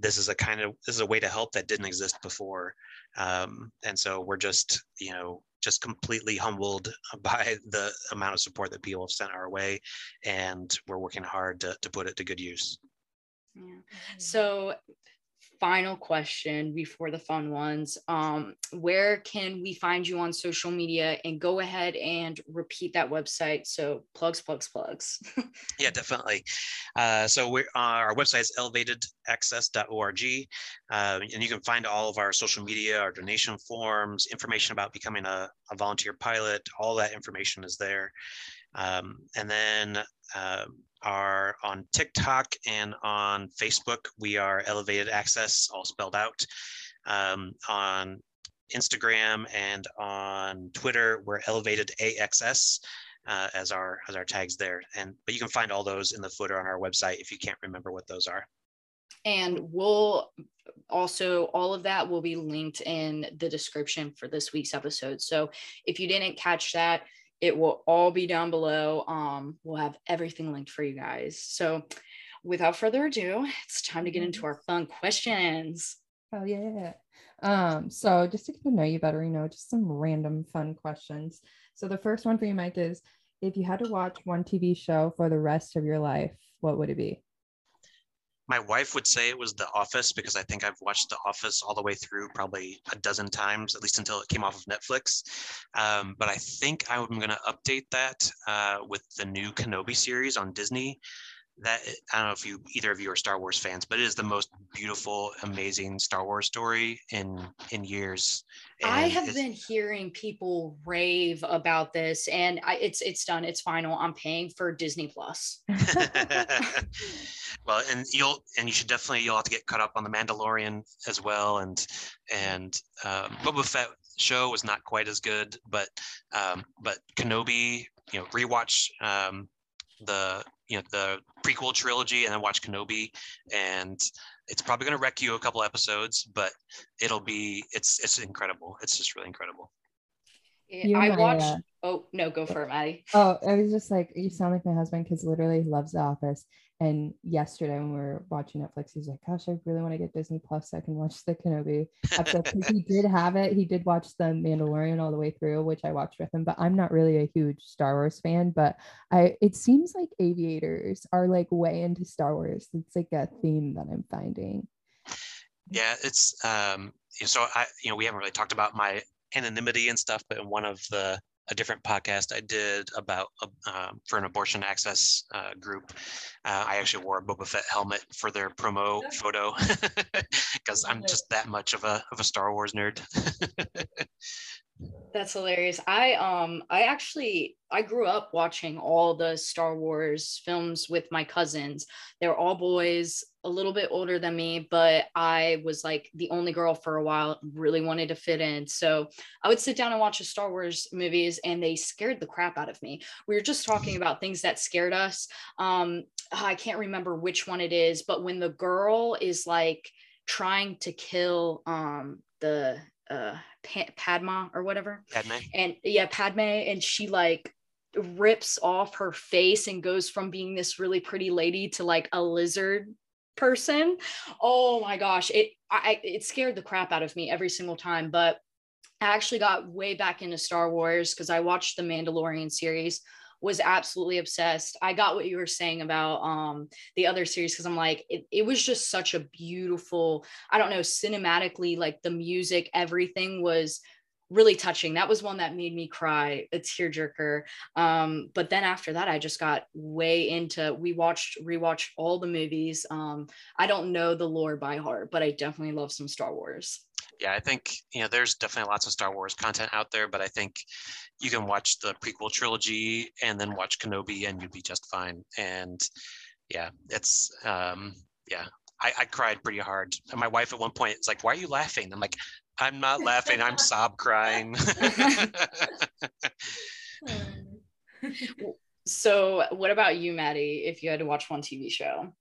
this is a kind of this is a way to help that didn't exist before. Um, and so we're just you know just completely humbled by the amount of support that people have sent our way and we're working hard to, to put it to good use. Yeah. So final question before the fun ones. Um, where can we find you on social media? And go ahead and repeat that website. So plugs, plugs, plugs. yeah, definitely. Uh, so we uh, our website is elevatedaccess.org, uh, and you can find all of our social media, our donation forms, information about becoming a, a volunteer pilot. All that information is there. Um, and then uh, are on TikTok and on Facebook. We are Elevated Access, all spelled out. Um, on Instagram and on Twitter, we're Elevated AXS uh, as our as our tags there. And but you can find all those in the footer on our website if you can't remember what those are. And we'll also all of that will be linked in the description for this week's episode. So if you didn't catch that, it will all be down below. Um, we'll have everything linked for you guys. So without further ado, it's time to get into our fun questions. Oh yeah. Um, so just to get to know you better, you know, just some random fun questions. So the first one for you, Mike, is if you had to watch one TV show for the rest of your life, what would it be? My wife would say it was The Office because I think I've watched The Office all the way through probably a dozen times, at least until it came off of Netflix. Um, but I think I'm going to update that uh, with the new Kenobi series on Disney that I don't know if you either of you are Star Wars fans, but it is the most beautiful, amazing Star Wars story in in years. And I have been hearing people rave about this, and I, it's it's done. It's final. I'm paying for Disney Plus. well, and you'll and you should definitely you'll have to get caught up on the Mandalorian as well, and and um, Boba Fett show was not quite as good, but um, but Kenobi, you know, rewatch um, the you know the prequel trilogy and then watch Kenobi, and it's probably going to wreck you a couple episodes, but it'll be it's it's incredible. It's just really incredible. You I watched. Uh, oh no, go for it, Maddie. Oh, I was just like, you sound like my husband because literally he loves The Office, and yesterday when we were watching Netflix, he's like, "Gosh, I really want to get Disney Plus so I can watch the Kenobi episode." he did have it. He did watch the Mandalorian all the way through, which I watched with him. But I'm not really a huge Star Wars fan. But I, it seems like aviators are like way into Star Wars. It's like a theme that I'm finding. Yeah, it's um. So I, you know, we haven't really talked about my anonymity and stuff, but in one of the a different podcast I did about uh, for an abortion access uh, group. Uh, I actually wore a Boba Fett helmet for their promo photo because I'm just that much of a of a Star Wars nerd. That's hilarious. I um I actually I grew up watching all the Star Wars films with my cousins. They're all boys, a little bit older than me, but I was like the only girl for a while, really wanted to fit in. So I would sit down and watch the Star Wars movies and they scared the crap out of me. We were just talking about things that scared us. Um I can't remember which one it is, but when the girl is like trying to kill um the uh pa- Padma or whatever. Padme. And yeah, Padme, and she like rips off her face and goes from being this really pretty lady to like a lizard person. Oh my gosh, it I it scared the crap out of me every single time. But I actually got way back into Star Wars because I watched the Mandalorian series was absolutely obsessed. I got what you were saying about um the other series because I'm like it, it was just such a beautiful, I don't know, cinematically like the music, everything was really touching. That was one that made me cry, a tearjerker. Um, but then after that, I just got way into. We watched, rewatched all the movies. Um, I don't know the lore by heart, but I definitely love some Star Wars yeah, I think you know there's definitely lots of Star Wars content out there, but I think you can watch the prequel trilogy and then watch Kenobi, and you'd be just fine. And yeah, it's um, yeah, I, I cried pretty hard. And my wife at one point is like, "Why are you laughing?" I'm like, "I'm not laughing. I'm sob crying." So, what about you, Maddie? If you had to watch one TV show,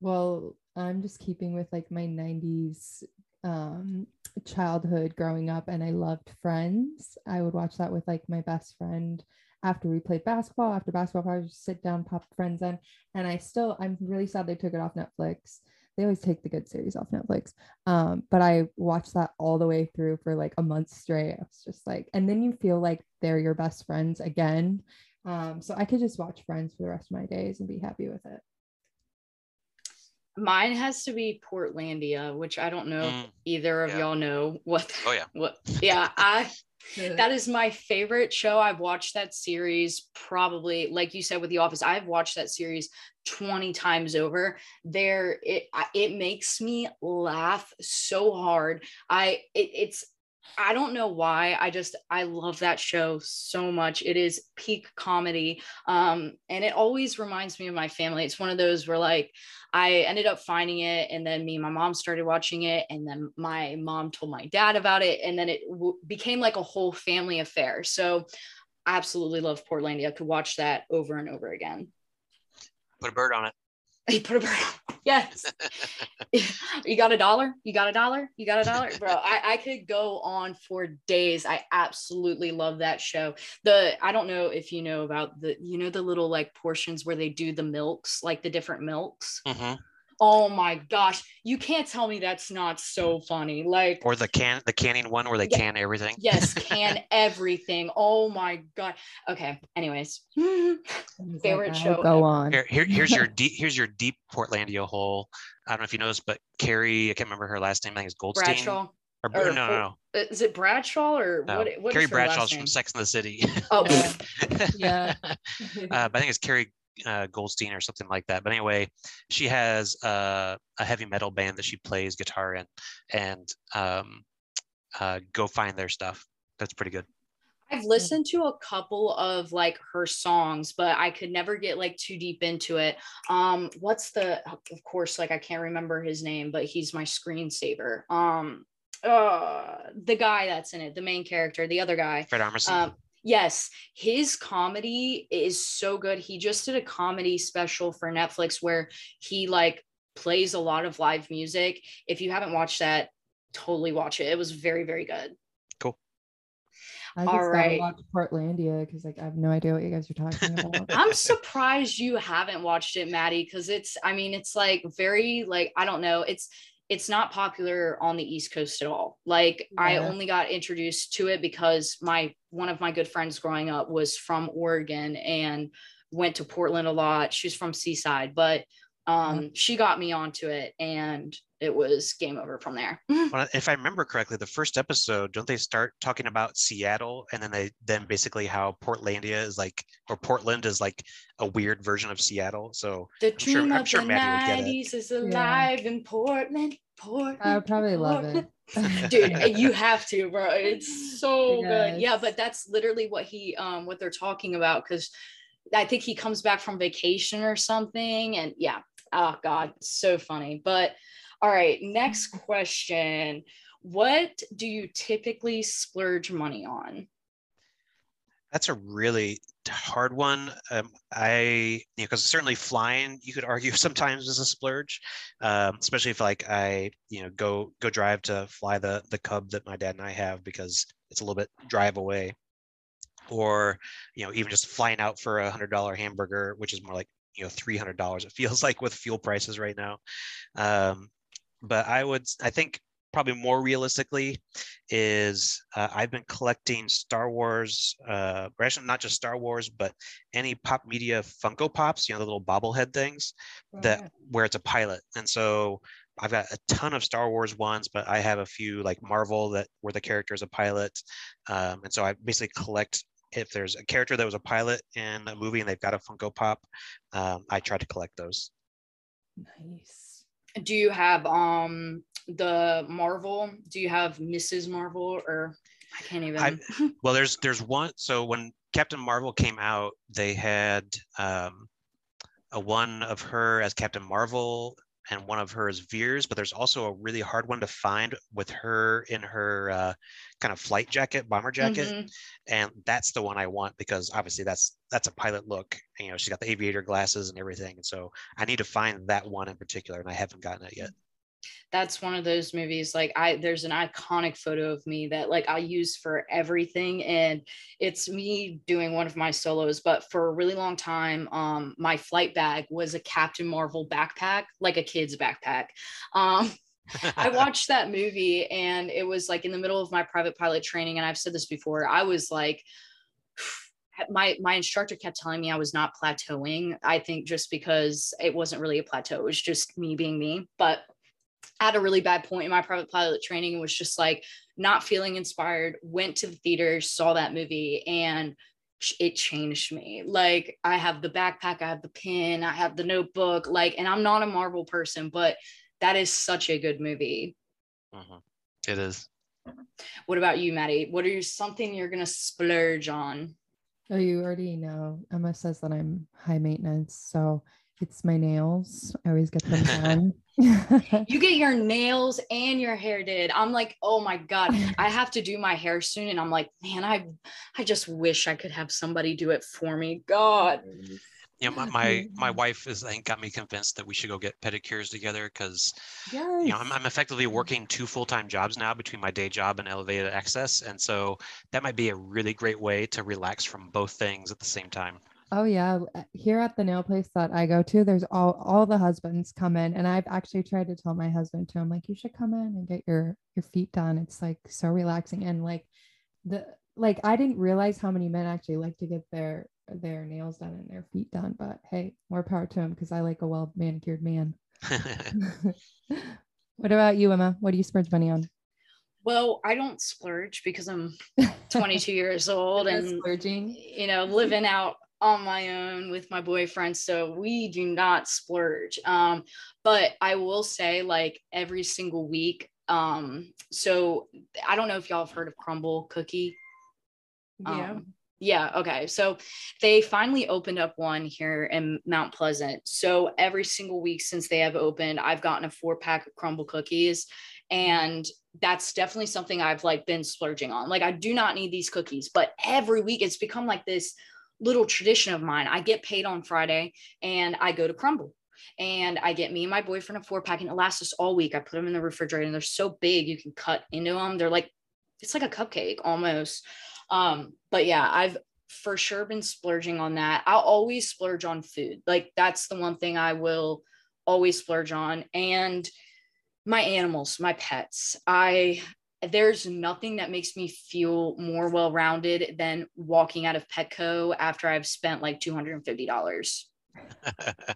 Well, I'm just keeping with like my 90s um, childhood growing up, and I loved Friends. I would watch that with like my best friend after we played basketball. After basketball, I would just sit down, pop Friends in, and I still, I'm really sad they took it off Netflix. They always take the good series off Netflix. Um, but I watched that all the way through for like a month straight. I was just like, and then you feel like they're your best friends again. Um, so I could just watch Friends for the rest of my days and be happy with it. mine has to be Portlandia, which I don't know if Mm, either of yeah. y'all know what. Oh, yeah. What? Yeah, I. That is my favorite show. I've watched that series probably, like you said, with The Office. I've watched that series 20 times over. There, it it makes me laugh so hard. I it, it's I don't know why. I just I love that show so much. It is peak comedy. Um, and it always reminds me of my family. It's one of those where like I ended up finding it, and then me and my mom started watching it, and then my mom told my dad about it, and then it w- became like a whole family affair. So, I absolutely love Portlandia. I could watch that over and over again. Put a bird on it. He put a bird. Yes. you got a dollar? You got a dollar? You got a dollar? Bro, I, I could go on for days. I absolutely love that show. The I don't know if you know about the you know the little like portions where they do the milks, like the different milks. Mhm. Oh my gosh. You can't tell me that's not so funny. Like Or the can the canning one where they Yeah. can everything. yes, can everything. Oh my god. Okay. Anyways. Favorite "I'll show Go ever." on. Here, here, here's your deep here's your deep Portlandia hole. I don't know if you noticed, but Carrie, I can't remember her last name. I think it's Goldstein. Bradshaw. Or, or- no, no, Uh, Is it Bradshaw or no. what? no. what Carrie is Bradshaw's from Sex in the City. Oh, Yeah. uh, but I think it's Carrie uh, Goldstein or something like that. But anyway, she has uh, a heavy metal band that she plays guitar in, and um, uh, go find their stuff. That's pretty good. I've listened to a couple of like her songs, but I could never get like too deep into it. Um, what's the of course, like I can't remember his name, but he's my screensaver. Um uh the guy that's in it, the main character, the other guy. Fred Armisen. Um, yes, his comedy is so good. He just did a comedy special for Netflix where he like plays a lot of live music. If you haven't watched that, totally watch it. It was very, very good. I just All watch Portlandia because like I have no idea what you guys are talking about. I'm surprised you haven't watched it, Maddie, because it's I mean, it's like very like I don't know, it's it's not popular on the East Coast at all. Like I only got introduced to it because my one of my good friends growing up was from Oregon and went to Portland a lot. She's from Seaside, but um she got me onto it and it was game over from there. Well, if I remember correctly, the first episode, don't they start talking about Seattle, and then they then basically how Portlandia is like, or Portland is like a weird version of Seattle. So The I'm sure- dream I'm of sure the Maddie would get it. 90s is alive in Portland. Portland. I would probably love it. dude you have to bro it's so good yeah but that's literally what he um what they're talking about because i think he comes back from vacation or something and yeah oh god so funny but all right next question what do you typically splurge money on that's a really hard one. Um, I, you know, because certainly flying, you could argue sometimes is a splurge, um, especially if like I, you know, go go drive to fly the the Cub that my dad and I have because it's a little bit drive away, or you know, even just flying out for a hundred dollar hamburger, which is more like you know three hundred dollars. It feels like with fuel prices right now. Um, but I would, I think probably more realistically is uh, I've been collecting Star Wars, uh, actually not just Star Wars, but any pop media Funko Pops, you know, the little bobblehead things that where it's a pilot. And so I've got a ton of Star Wars ones, but I have a few like Marvel that where the character is a pilot. Um, and so I basically collect if there's a character that was a pilot in a movie and they've got a Funko Pop, um, I try to collect those. nice. Do you have um the marvel do you have mrs marvel or i can't even I- Well, there's there's one. So when Captain Marvel came out, they had um, a one of her as Captain Marvel and one of her is Vers, but there's also a really hard one to find with her in her uh, kind of flight jacket, bomber jacket, Mhm. and that's the one I want because obviously that's that's a pilot look. You know, she's got the aviator glasses and everything, and so I need to find that one in particular, and I haven't gotten it yet. That's one of those movies like i there's an iconic photo of me that like i use for everything and it's me doing one of my solos but for a really long time um my flight bag was a captain marvel backpack like a kid's backpack. Um I watched that movie and it was like in the middle of my private pilot training and I've said this before I was like my my instructor kept telling me I was not plateauing I think just because it wasn't really a plateau it was just me being me but at a really bad point in my private pilot training and was just like not feeling inspired went to the theater saw that movie and it changed me like i have the backpack i have the pin i have the notebook like and i'm not a marvel person but that is such a good movie Mhm. It is. what about you maddie what are you something you're gonna splurge on Oh, you already know. Emma says that I'm high maintenance, so it's my nails. I always get them done. you get your nails and your hair did i'm like oh my god i have to do my hair soon and i'm like man i i just wish i could have somebody do it for me god You know, my my, my wife is I think got me convinced that we should go get pedicures together because yes. you know I'm, I'm effectively working two full-time jobs now between my day job and elevated access and so that might be a really great way to relax from both things at the same time Oh yeah, uh, here at the nail place that I go to, there's all all the husbands come in, and I've actually tried to tell my husband too. I'm like, you should come in and get your your feet done. It's like so relaxing, and like the like I didn't realize how many men actually like to get their their nails done and their feet done. But hey, more power to them because I like a well manicured man. what about you, Emma? What do you spend money on? well i don't splurge because i'm 22 years old and splurging. you know living out on my own with my boyfriend so we do not splurge um but i will say like every single week um so i don't know if y'all have heard of Crumbl cookie Yeah. Um, yeah. Okay. So they finally opened up one here in Mount Pleasant. So every single week since they have opened, I've gotten a four pack of Crumbl cookies. And that's definitely something I've like been splurging on. Like I do not need these cookies, but every week it's become like this little tradition of mine. I get paid on Friday and I go to Crumbl. And I get me and my boyfriend a four pack and it lasts us all week. I put them in the refrigerator and they're so big you can cut into them. They're like, it's like a cupcake almost. Um, but yeah, I've for sure been splurging on that. I'll always splurge on food. Like that's the one thing I will always splurge on. And my animals, my pets. I there's nothing that makes me feel more well-rounded than walking out of Petco after I've spent like $250.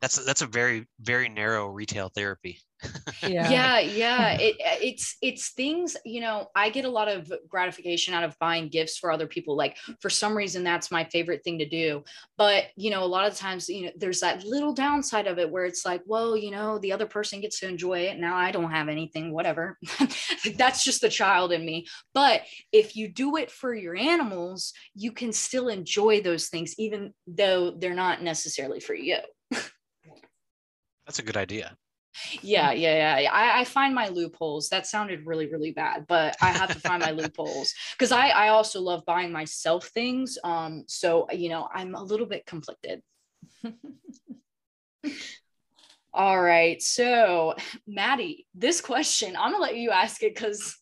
that's that's a very very narrow retail therapy. Yeah. yeah yeah. It, it's it's things you know i get a lot of gratification out of buying gifts for other people. Like for some reason that's my favorite thing to do. But you know a lot of times you know there's that little downside of it where it's like well you know the other person gets to enjoy it. Now i don't have anything whatever. That's just the child in me. But if you do it for your animals you can still enjoy those things even though they're not necessarily for you that's a good idea yeah yeah yeah, yeah. I, I find my loopholes that sounded really really bad but i have to find my loopholes because i i also love buying myself things um so you know i'm a little bit conflicted all right so maddie this question i'm gonna let you ask it because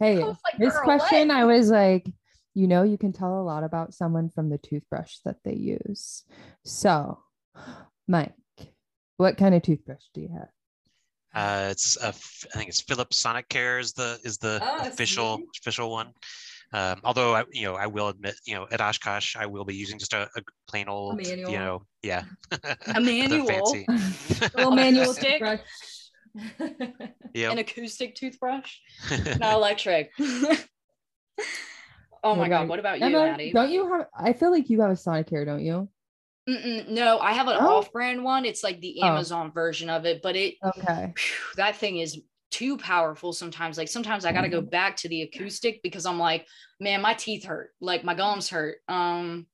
Hey, like, this question, what?" I was like, you know, you can tell a lot about someone from the toothbrush that they use. So, Mike, what kind of toothbrush do you have? uh it's a, I think it's Philips Sonicare is the is the Oh, official see? official one um although i you know i will admit you know at oshkosh i will be using just a, a plain old you know yeah a manual fancy. Little manual Acoustic? toothbrush. yeah an acoustic toothbrush not electric oh my god what about you Emma, maddie don't you have? I feel like you have a Sonicare, don't you? Mm-mm, no, I have an Oh. off-brand one. It's like the Oh. Amazon version of it, but it Okay. that thing is too powerful sometimes. Like sometimes I got to go back to the acoustic because I'm like, man, my teeth hurt, like my gums hurt. Um,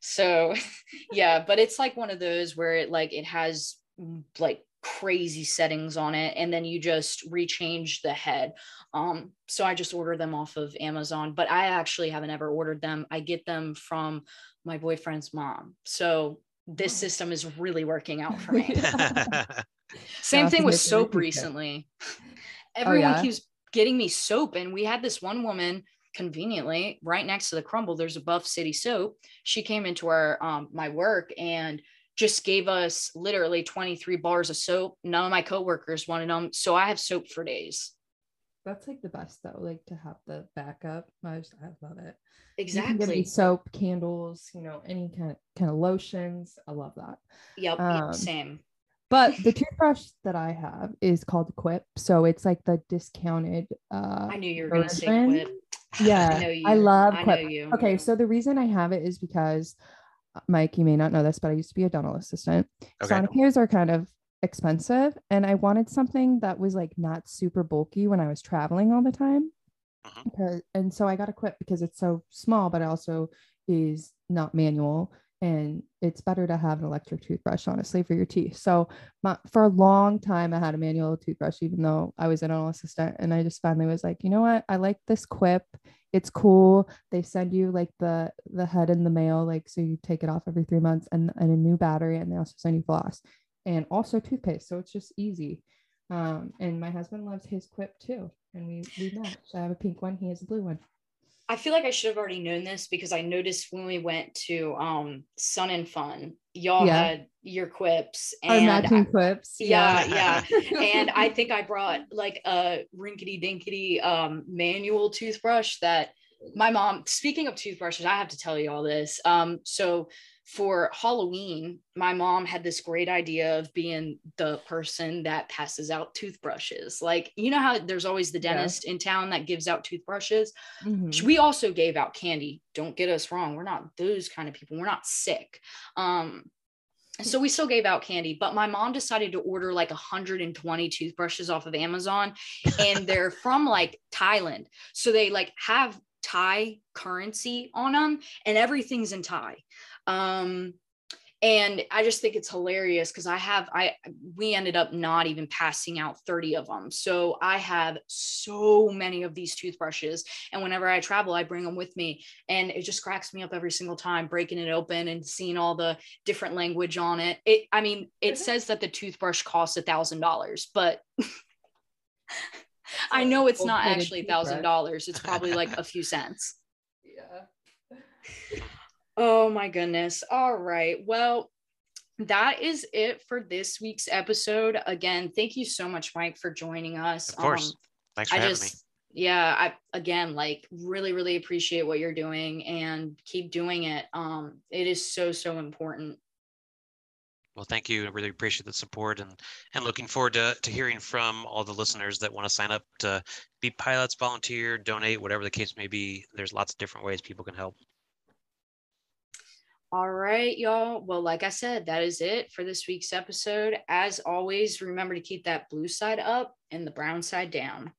so yeah, but it's like one of those where it like it has mm, like crazy settings on it and then you just rechange the head um so i just order them off of amazon but i actually haven't ever ordered them i get them from my boyfriend's mom so this Oh. system is really working out for me same thing with soap recently everyone yeah? keeps getting me soap and we had this one woman conveniently right next to the Crumbl there's a buff city soap she came into our um my work and just gave us literally 23 bars of soap none of my coworkers wanted them so i have soap for days That's like the best though, like to have the backup. I just I love it. You can give me exactly soap, candles, you know, any kind of kind of lotions. I love that. yep, yep um, same But the toothbrush that I have is called Quip, so it's like the discounted. uh i knew you were going to say version. Quip Yeah, I know you. I love I Quip. know you. Okay, so the reason I have it is because uh, Mike, you may not know this, but I used to be a dental assistant. Okay. Sonicares are kind of expensive, and I wanted something that was like not super bulky when I was traveling all the time. Mhm. Because, and so I got a Quip because it's so small, but it also is not manual, and it's better to have an electric toothbrush, honestly, for your teeth. So my, for a long time, I had a manual toothbrush, even though I was an dental assistant, and I just finally was like, you know what, I like this Quip. It's cool. They send you like the the head in the mail like so you take it off every three months and, and a new battery and they also send you floss and also toothpaste. So it's just easy um and my husband loves his quip too and we we match i have a pink one he has a blue one I feel like I should have already known this because I noticed when we went to um Sun and Fun, y'all Yeah. had your quips our and matching quips yeah, yeah. and I think I brought like a rinkety dinkety um manual toothbrush that my mom speaking of toothbrushes, I have to tell you all this. Um, so for Halloween, my mom had this great idea of being the person that passes out toothbrushes. Like, you know how there's always the Yeah. dentist in town that gives out toothbrushes? Mhm. we also gave out candy don't get us wrong we're not those kind of people we're not sick um so we still gave out candy but my mom decided to order like 120 toothbrushes off of amazon and they're from like thailand so they like have thai currency on them and everything's in thai um and i just think it's hilarious because i have i we ended up not even passing out 30 of them so i have so many of these toothbrushes and whenever i travel i bring them with me and it just cracks me up every single time breaking it open and seeing all the different language on it. It i mean it Mhm. says that the toothbrush costs a thousand dollars but i know it's not actually a thousand dollars it's probably like a few cents. Yeah Oh my goodness. All right. Well, that is it for this week's episode. Again, thank you so much, Mike, for joining us. Of course. Um, Thanks for I having just, yeah, I again like really, really appreciate what you're doing and keep doing it. Um, it is so, so important. Well, thank you. I really appreciate the support and and looking forward to, to hearing from all the listeners that want to sign up to be pilots, volunteer, donate, whatever the case may be. There's lots of different ways people can help. All right, y'all. Well, like I said, that is it for this week's episode. As always, remember to keep that blue side up and the brown side down.